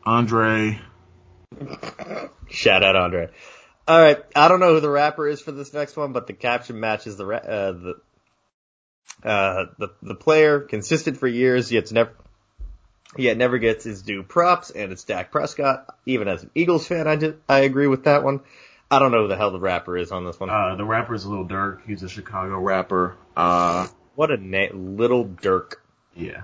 Andre. Shout out Andre. All right, I don't know who the rapper is for this next one, but the caption matches the uh, the uh, the the player consistent for years, yet never yet never gets his due props, and it's Dak Prescott. Even as an Eagles fan, I did, I agree with that one. I don't know who the hell the rapper is on this one. Uh, the rapper is Lil Durk. He's a Chicago rapper. Uh, what a name, Little Durk. Yeah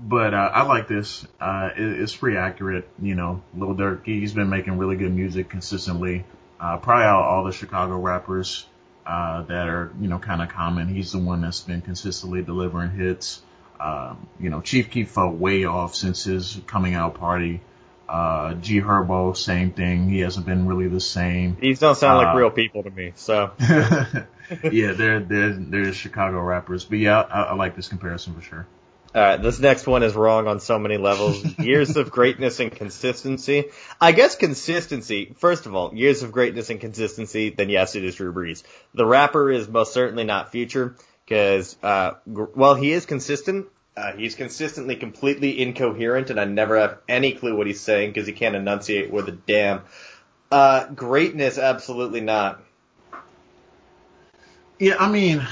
but uh, I like this. Uh, it, it's pretty accurate. You know, Lil Durk, he's been making really good music consistently. Uh, probably out all the Chicago rappers uh, that are, you know, kind of common. He's the one that's been consistently delivering hits. Um, you know, Chief Keef felt way off since his coming out party. Uh, G Herbo, same thing. He hasn't been really the same. These don't sound like uh, real people to me, so. yeah, they're, they're, they're Chicago rappers. But yeah, I, I like this comparison for sure. All right, this next one is wrong on so many levels. Years of greatness and consistency. I guess consistency, first of all, years of greatness and consistency, then yes, it is Drew Brees. The rapper is most certainly not future, because, uh, well, he is consistent. Uh, he's consistently completely incoherent, and I never have any clue what he's saying because he can't enunciate with a damn. Uh, greatness, absolutely not. Yeah, I mean,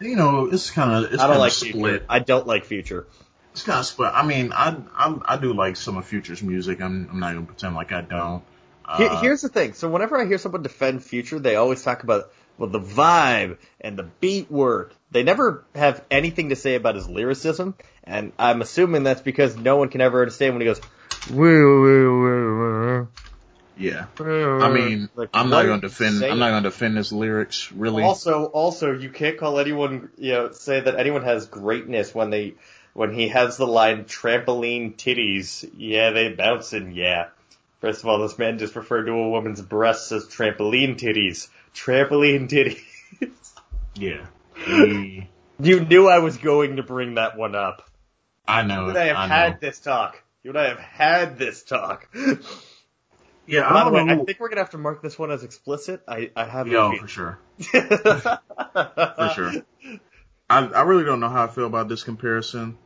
you know, it's kind of it's I don't like split. Future. I don't like Future. It's kind of split. I mean, I I, I do like some of Future's music. I'm I'm not gonna pretend like I don't. Uh, Here's the thing. So whenever I hear someone defend Future, they always talk about well the vibe and the beat work. They never have anything to say about his lyricism, and I'm assuming that's because no one can ever understand when he goes. Woo, woo, woo, woo. Yeah. Uh, I mean, like, I'm not going to defend. I'm not going to defend his lyrics. Really. Also, also, you can't call anyone, you know, say that anyone has greatness when they, when he has the line "trampoline titties." Yeah, they bouncing. Yeah. First of all, this man just referred to a woman's breasts as trampoline titties. Trampoline titties. Yeah. You knew I was going to bring that one up. I know. You and I have I had know. this talk. You and I have had this talk. Yeah, By I the way, know. I think we're gonna have to mark this one as explicit. I, I have Yo, no for sure. For sure. I I really don't know how I feel about this comparison.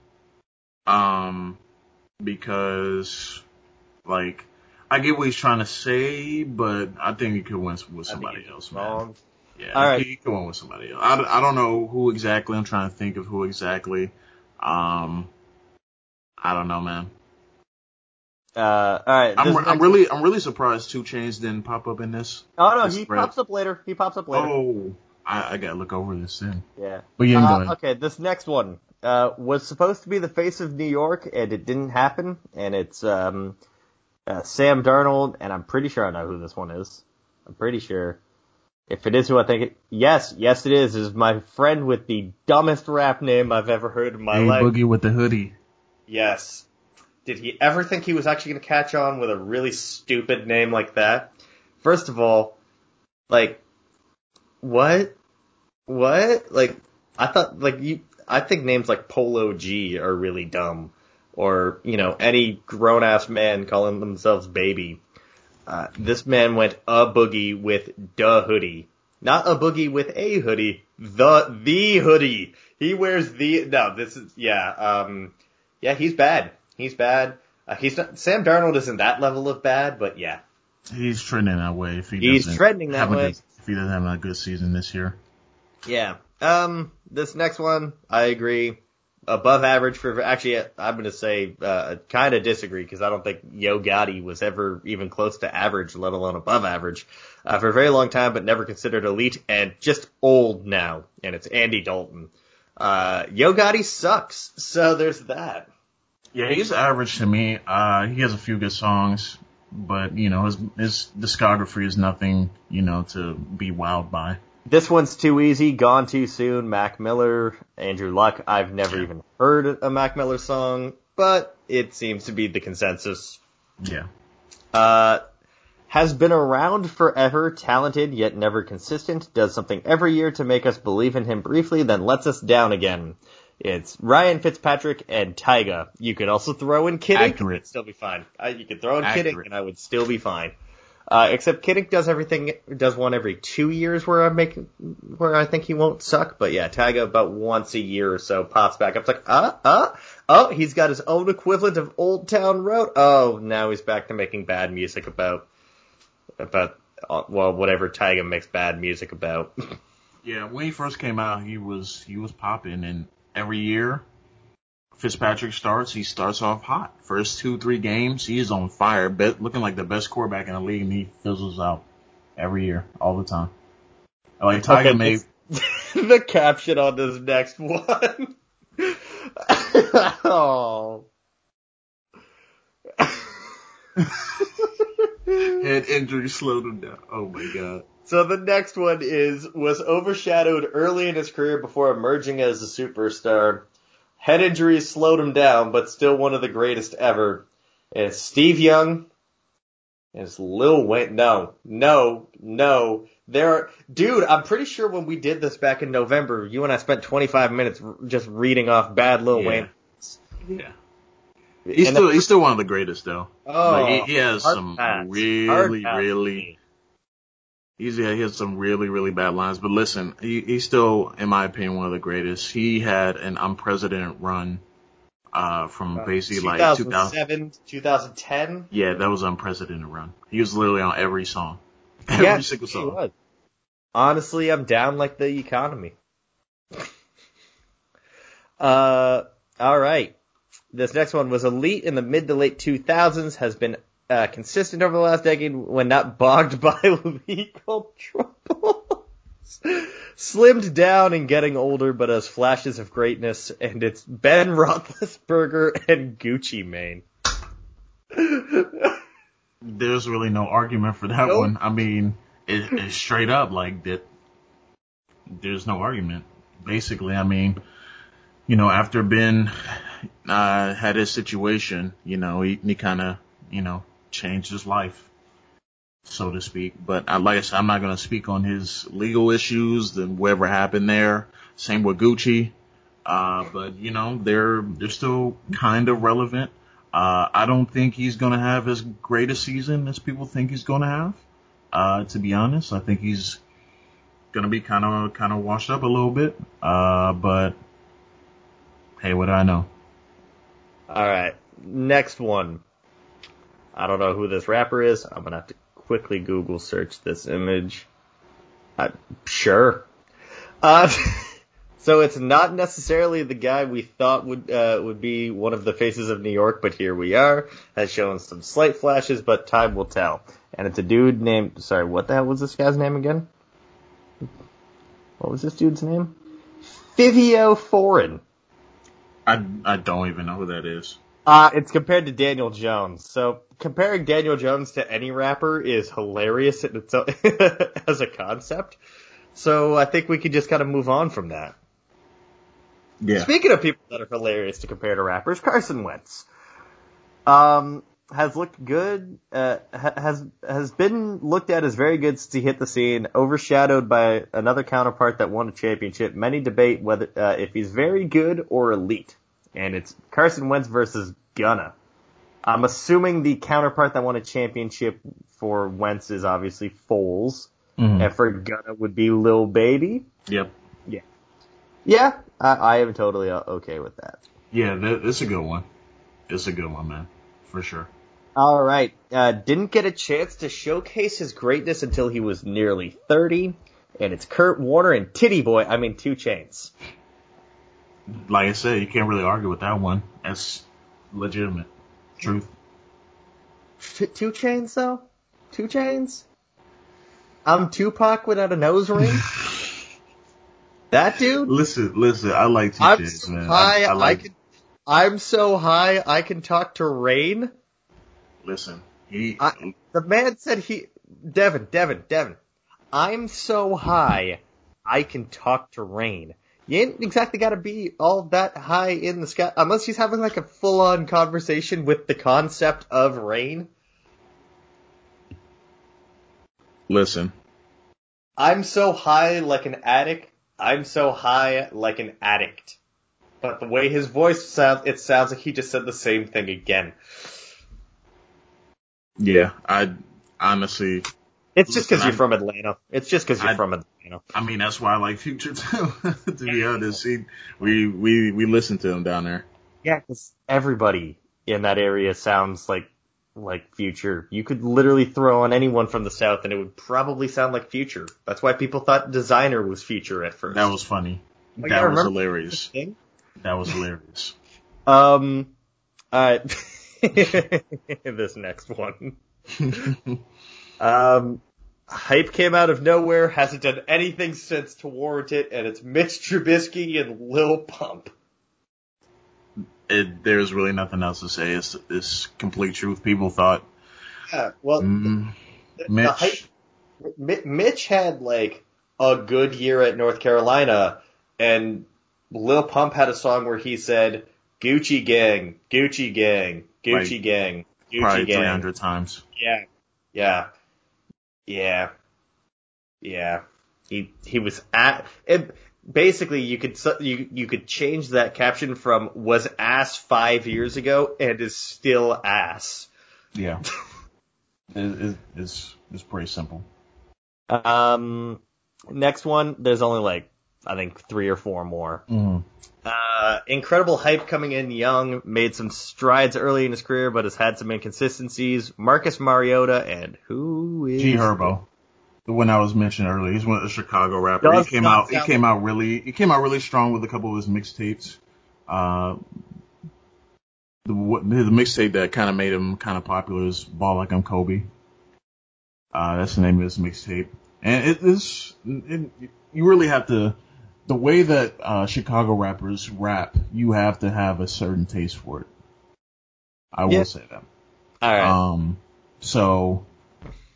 Um, because like I get what he's trying to say, but I think he could win with somebody else, man. Wrong. Yeah, All right. he could win with somebody else. I, I don't know who exactly. I'm trying to think of who exactly. Um, I don't know, man. Uh, all right. I'm this I'm really I'm really surprised 2 Chainz didn't pop up in this. Oh no, this he thread. pops up later. He pops up later. Oh, I, I gotta look over this then. Yeah. But yeah, Uh, okay, this next one uh, was supposed to be the face of New York, and it didn't happen. And it's um, uh, Sam Darnold, and I'm pretty sure I know who this one is. I'm pretty sure. If it is who I think it, yes, yes it is. Is my friend with the dumbest rap name I've ever heard in my Hey, life. Boogie with the hoodie. Yes. Did he ever think he was actually going to catch on with a really stupid name like that? First of all, like, what? What? Like, I thought, like, you, I think names like Polo G are really dumb. Or, you know, any grown ass man calling themselves baby. Uh, this man went a boogie with the hoodie. Not a boogie with a hoodie. The, the hoodie. He wears the, no, this is, yeah, um, yeah, he's bad. He's bad. Uh, he's not, Sam Darnold isn't that level of bad, but yeah. He's trending that way. If he He's trending that a way. If he doesn't have a good season this year. Yeah. Um, this next one, I agree. Above average for, actually, I'm gonna say, uh, kinda disagree because I don't think Yo Gotti was ever even close to average, let alone above average, uh, for a very long time, but never considered elite and just old now. And it's Andy Dalton. Uh, Yo Gotti sucks. So there's that. Yeah, he's average to me. Uh, he has a few good songs, but you know his his discography is nothing you know to be wowed by. This one's too easy, gone too soon. Mac Miller, Andrew Luck. I've never even heard a Mac Miller song, but it seems to be the consensus. Yeah, Uh, has been around forever, talented yet never consistent, does something every year to make us believe in him briefly, then lets us down again. It's Ryan Fitzpatrick and Tyga. You could also throw in Kiddick. Accurate. It'd still be fine. I, you could throw in Accurate. Kiddick and I would still be fine. Uh, except Kiddick does everything, does one every two years where I'm make, where I think he won't suck. But yeah, Tyga about once a year or so pops back up. It's like, uh, uh, oh, he's got his own equivalent of Old Town Road. Oh, now he's back to making bad music about, about, uh, well, whatever Tyga makes bad music about. yeah. When he first came out, he was he was popping, and every year Fitzpatrick starts, he starts off hot. First two three games, he is on fire, be- looking like the best quarterback in the league, and he fizzles out every year, all the time. I like Tyga Okay, made. the caption on this next one. oh. Head injury slowed him down. Oh my god. So the next one is was overshadowed early in his career before emerging as a superstar. Head injuries slowed him down, but still one of the greatest ever. It's Steve Young. And it's Lil Wayne. No, no, no. There, are, dude. I'm pretty sure when we did this back in November, you and I spent 25 minutes just reading off bad Lil Yeah. Wayne. Yeah. He's And still he's still one of the greatest though. Oh, like he, he oh, has some pass. Really really he has some really really bad lines. But listen, he, he's still in my opinion one of the greatest. He had an unprecedented run uh from basically like 2000 2007, 2010. yeah that was unprecedented run. He was literally on every song, every Yeah, single he song. was. Honestly, I'm down like the economy. uh, all right. This next one was elite in the mid to late 2000s, has been uh, consistent over the last decade when not bogged by legal troubles. Slimmed down and getting older, but has flashes of greatness, and it's Ben Roethlisberger and Gucci Mane. there's really no argument for that nope. one. I mean, it, it's straight up like that. There's no argument. Basically, I mean, you know, after Ben uh, had his situation, you know, he, he kind of, you know, changed his life, so to speak. But I, like I said, I'm not going to speak on his legal issues and whatever happened there. Same with Gucci. Uh, but you know, they're, they're still kind of relevant. Uh, I don't think he's going to have as great a season as people think he's going to have. Uh, to be honest, I think he's going to be kind of, kind of washed up a little bit. Uh, but hey, what do I know? All right. Next one. I don't know who this rapper is. I'm to have to quickly Google search this image. Uh, sure. Uh, So it's not necessarily the guy we thought would uh, would be one of the faces of New York, but here we are. Has shown some slight flashes, but time will tell. And it's a dude named sorry, what the hell was this guy's name again? What was this dude's name? Fivio Foreign. I I don't even know who that is. Uh, it's compared to Daniel Jones. So comparing Daniel Jones to any rapper is hilarious in itself as a concept. So I think we could just kind of move on from that. Yeah. Speaking of people that are hilarious to compare to rappers, Carson Wentz um, has looked good. Uh, has has been looked at as very good since he hit the scene. Overshadowed by another counterpart that won a championship. Many debate whether uh, if he's very good or elite, and it's Carson Wentz versus Gunna. I'm assuming the counterpart that won a championship for Wentz is obviously Foles, mm-hmm. and for Gunna would be Lil Baby. Yep. Yeah. Yeah, I, I am totally uh, okay with that. Yeah, that, it's a good one. It's a good one, man, for sure. All right. Uh, didn't get a chance to showcase his greatness until he was nearly 30, and it's Kurt Warner and Titty Boy. I mean, 2 Chainz. Like I said, you can't really argue with that one. That's legitimate. Truth. 2 Chainz though? 2 Chainz? I'm Tupac without a nose ring? That dude? Listen, listen, I like TJs, so man. High, I, I like. I can, I'm so high, I can talk to rain. Listen, he. I, the man said he. Devin, Devin, Devin. I'm so high, I can talk to rain. You ain't exactly got to be all that high in the sky, unless he's having like a full-on conversation with the concept of rain. Listen. I'm so high like an addict I'm so high like an addict. But the way his voice sounds, it sounds like he just said the same thing again. Yeah, I honestly. It's just because you're from Atlanta. It's just because you're I, from Atlanta. I mean, that's why I like Future too. to be honest, he, we we we listen to him down there. Yeah, because everybody in that area sounds like like Future. You could literally throw on anyone from the South and it would probably sound like Future. That's why people thought Designer was Future at first. That was funny. Oh, that was hilarious. That was hilarious. Um, uh, this next one. um, hype came out of nowhere, hasn't done anything since to warrant it, and it's Mitch Trubisky and Lil Pump it, there's really nothing else to say. It's, it's complete truth. People thought. Yeah, well, mm, Mitch. Hype, Mitch had like a good year at North Carolina, and Lil Pump had a song where he said, Gucci gang, Gucci gang, Gucci like, gang, Gucci probably gang. 300 times. Yeah. Yeah. Yeah. Yeah. He, he was at, it, basically you could you you could change that caption from was ass five years ago and is still ass. Yeah, it, it's it's pretty simple. Um, next one, there's only like I think three or four more. Mm-hmm. Uh, incredible hype coming in young, made some strides early in his career, but has had some inconsistencies. Marcus Mariota and who is G Herbo the one I was mentioning earlier. He's one of the Chicago rapper. He came out. He came out really. He came out really strong with a couple of his mixtapes. Uh, the the mixtape that kind of made him kind of popular is "Ball Like I'm Kobe." Uh, that's the name of his mixtape, and it is. It, you really have to. The way that uh, Chicago rappers rap, you have to have a certain taste for it. I will say that. All right. Um, So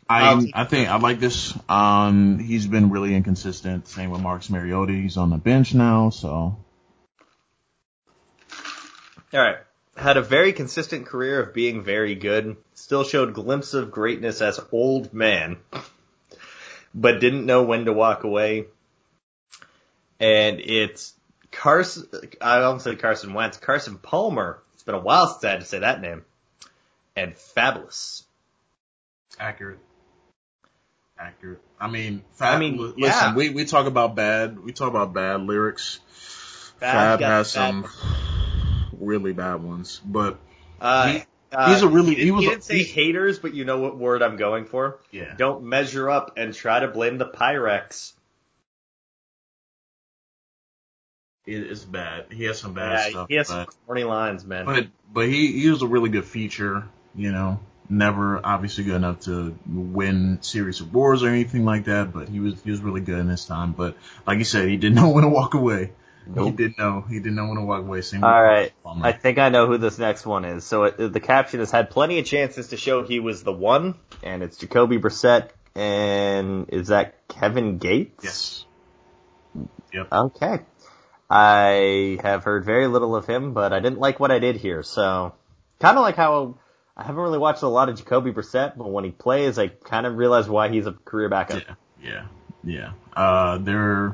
I I think I like this. Um, he's been really inconsistent. Same with Marcus Mariota. He's on the bench now, so. All right. Had a very consistent career of being very good. Still showed glimpses of greatness as old man, but didn't know when to walk away. And it's Carson. I almost said Carson Wentz. Carson Palmer. It's been a while since I had to say that name. And Fabolous. Accurate accurate. I mean, Fab, I mean, listen, yeah. we we talk about bad, we talk about bad lyrics. Fab, Fab has some really bad ones, but uh, he, uh, he's a really he, he was. He didn't say haters, but you know what word I'm going for. Yeah. Don't measure up and try to blame the Pyrex. It's bad. He has some bad yeah, stuff. He has but, some corny lines, man. But but he he was a really good feature. You know, never obviously good enough to win series of wars or anything like that, but he was he was really good in his time. But like you said, he didn't know when to walk away. Nope. He didn't know. He didn't know when to walk away. Same All right. I think I know who this next one is. So it, the caption has had plenty of chances to show he was the one, and it's Jacoby Brissett. And is that Kevin Gates? Yes. Yep. Okay. I have heard very little of him, but I didn't like what I did here. So kind of like how I haven't really watched a lot of Jacoby Brissett, but when he plays, I kind of realize why he's a career backup. Yeah, yeah, yeah. Uh, they're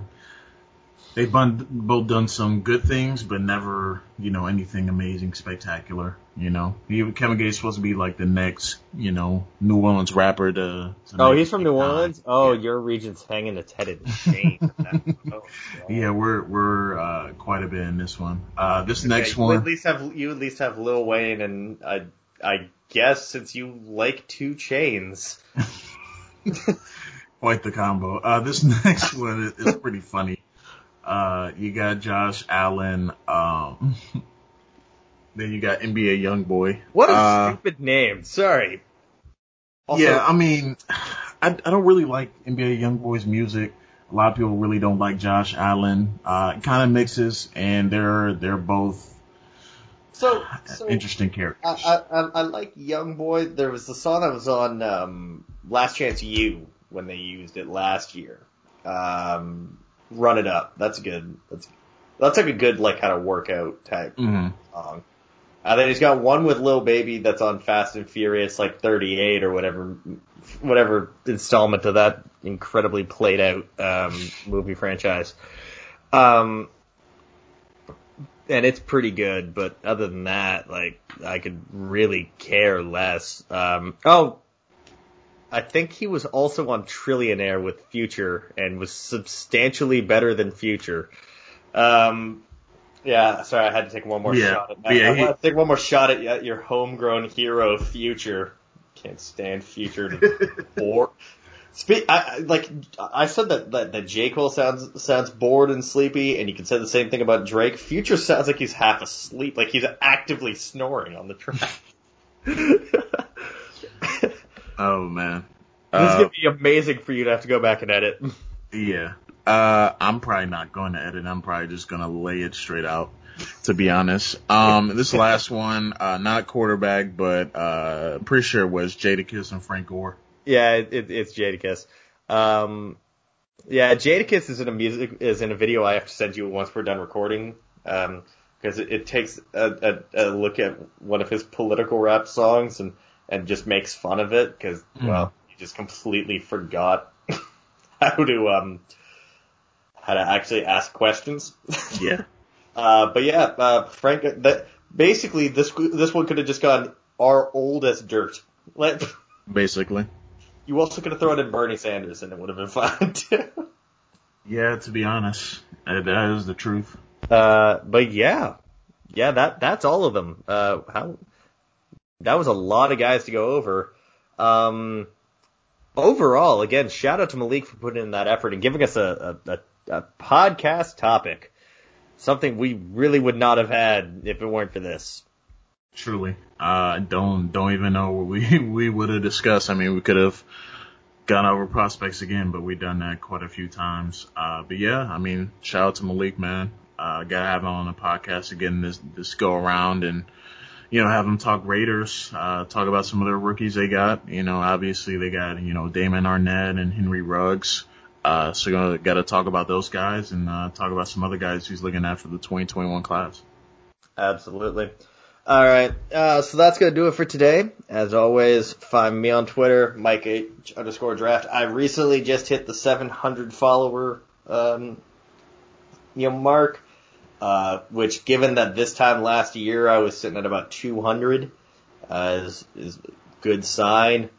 they've both done some good things, but never, you know, anything amazing, spectacular. You know, he, Kevin Gates supposed to be like the next, you know, New Orleans rapper to. to oh, he's from New Orleans. Oh, yeah. your region's hanging its head in shame. oh, yeah, we're we're uh, quite a bit in this one. Uh, this okay, next one. at least have you at least have Lil Wayne and uh, I guess since you like 2 Chainz. Quite the combo. Uh, this next one is, pretty funny. Uh, you got Josh Allen. Um, then you got NBA YoungBoy. What a uh, stupid name. Sorry. Also, yeah, I mean, I, I don't really like NBA YoungBoy's music. A lot of people really don't like Josh Allen. Uh, it kind of mixes, and they're they're both so, so interesting characters. I, I, I like YoungBoy. There was the song that was on um, Last Chance U when they used it last year. Um, Run it up. That's good. That's that's like a good like kind of workout type mm-hmm. song. And then he's got one with Lil Baby that's on Fast and Furious like 38 or whatever whatever installment of that incredibly played out um, movie franchise. Um, and it's pretty good. But other than that, like I could really care less. Um, oh, I think he was also on Trillionaire with Future and was substantially better than Future. Um, yeah, sorry, I had to take one more yeah. shot at that. Yeah, I, he... want to take one more shot at your homegrown hero, Future. Can't stand Future. or Speak, I, like I said that, that that J Cole sounds sounds bored and sleepy, and you can say the same thing about Drake. Future sounds like he's half asleep, like he's actively snoring on the track. oh man, this is gonna uh, be amazing for you to have to go back and edit. Yeah, uh, I'm probably not going to edit. I'm probably just gonna lay it straight out. To be honest, um, this last one, uh, not quarterback, but uh, pretty sure it was Jadakiss and Frank Gore. Yeah, it, it, it's Jadakiss. Um, yeah, Jadakiss is in a music is in a video I have to send you once we're done recording. Um, because it, it takes a, a, a look at one of his political rap songs and and just makes fun of it because mm. well he just completely forgot how to um how to actually ask questions. Yeah. uh, but yeah, uh, Frank, that basically this this one could have just gone our old as dirt. Like, basically. You also could have thrown in Bernie Sanders and it would have been fine too. Yeah, to be honest, that is the truth. Uh, but yeah, yeah, that that's all of them. Uh, how that was a lot of guys to go over. Um, overall, again, shout out to Maliik for putting in that effort and giving us a, a, a, a podcast topic. Something we really would not have had if it weren't for this. Truly, uh, don't don't even know what we we would have discussed. I mean, we could have gone over prospects again, but we've done that quite a few times. Uh, but yeah, I mean, shout out to Maliik, man. Uh, gotta have him on the podcast again this this go around, and you know, have them talk Raiders, uh, talk about some of their rookies they got. You know, obviously they got, you know, Damon Arnette and Henry Ruggs. Uh, so you got to talk about those guys and, uh, talk about some other guys who's looking at for the 2021 class. Absolutely. All right. Uh, so that's going to do it for today. As always, find me on Twitter, Mike H underscore draft. I recently just hit the 700 follower, um, you know, mark. Uh, which given that this time last year I was sitting at about 200, uh, is, is a good sign.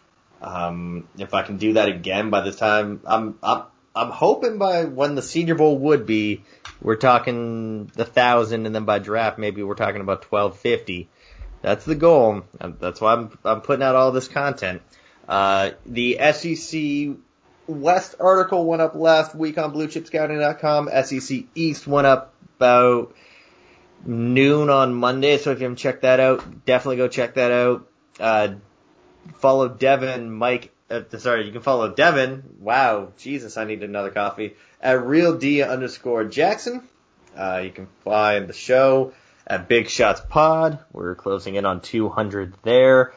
Um, if I can do that again by the time, I'm, I'm, I'm hoping by when the Senior Bowl would be, we're talking the thousand, and then by draft maybe we're talking about 1250. That's the goal. That's why I'm, I'm putting out all this content. Uh, the SEC West article went up last week on BlueChipScouting.com. SEC East went up about noon on Monday. So if you haven't checked that out, definitely go check that out. Uh, follow Devin, Mike, uh, sorry, you can follow Devin. Wow, Jesus, I need another coffee. At Real D underscore Jackson. Uh, you can find the show at Big Shots Pod. We're closing in on 200 there.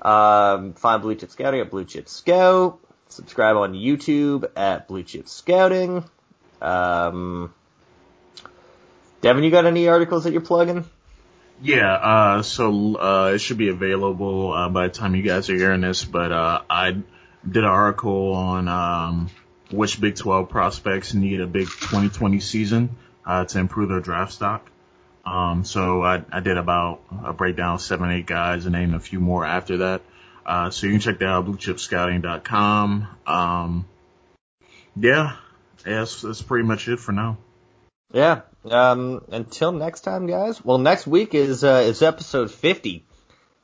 Um, find Blue Chip Scouting at Blue Chip Scout. Subscribe on YouTube at Blue Chip Scouting. Um, Devin, you got any articles that you're plugging? Yeah, uh, so uh, it should be available uh, by the time you guys are hearing this. But uh, I did an article on um, which Big 12 prospects need a big 2020 season uh, to improve their draft stock. Um, so I, I did about a breakdown of seven, eight guys and named a few more after that. Uh, so you can check that out, bluechipscouting.com. Um, yeah, yeah, that's, that's pretty much it for now. Yeah. Um, until next time, guys. Well, next week is uh, is episode 50,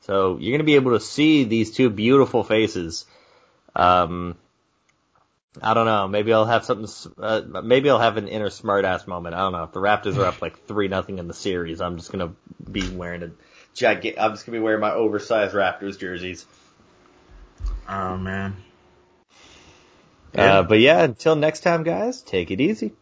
so you're gonna be able to see these two beautiful faces. Um, I don't know. Maybe I'll have something. Uh, maybe I'll have an inner smartass moment. I don't know. If the Raptors are up like three nothing in the series, I'm just gonna be wearing a jacket. I'm just gonna be wearing my oversized Raptors jerseys. Oh man. Uh, but yeah, until next time, guys, take it easy.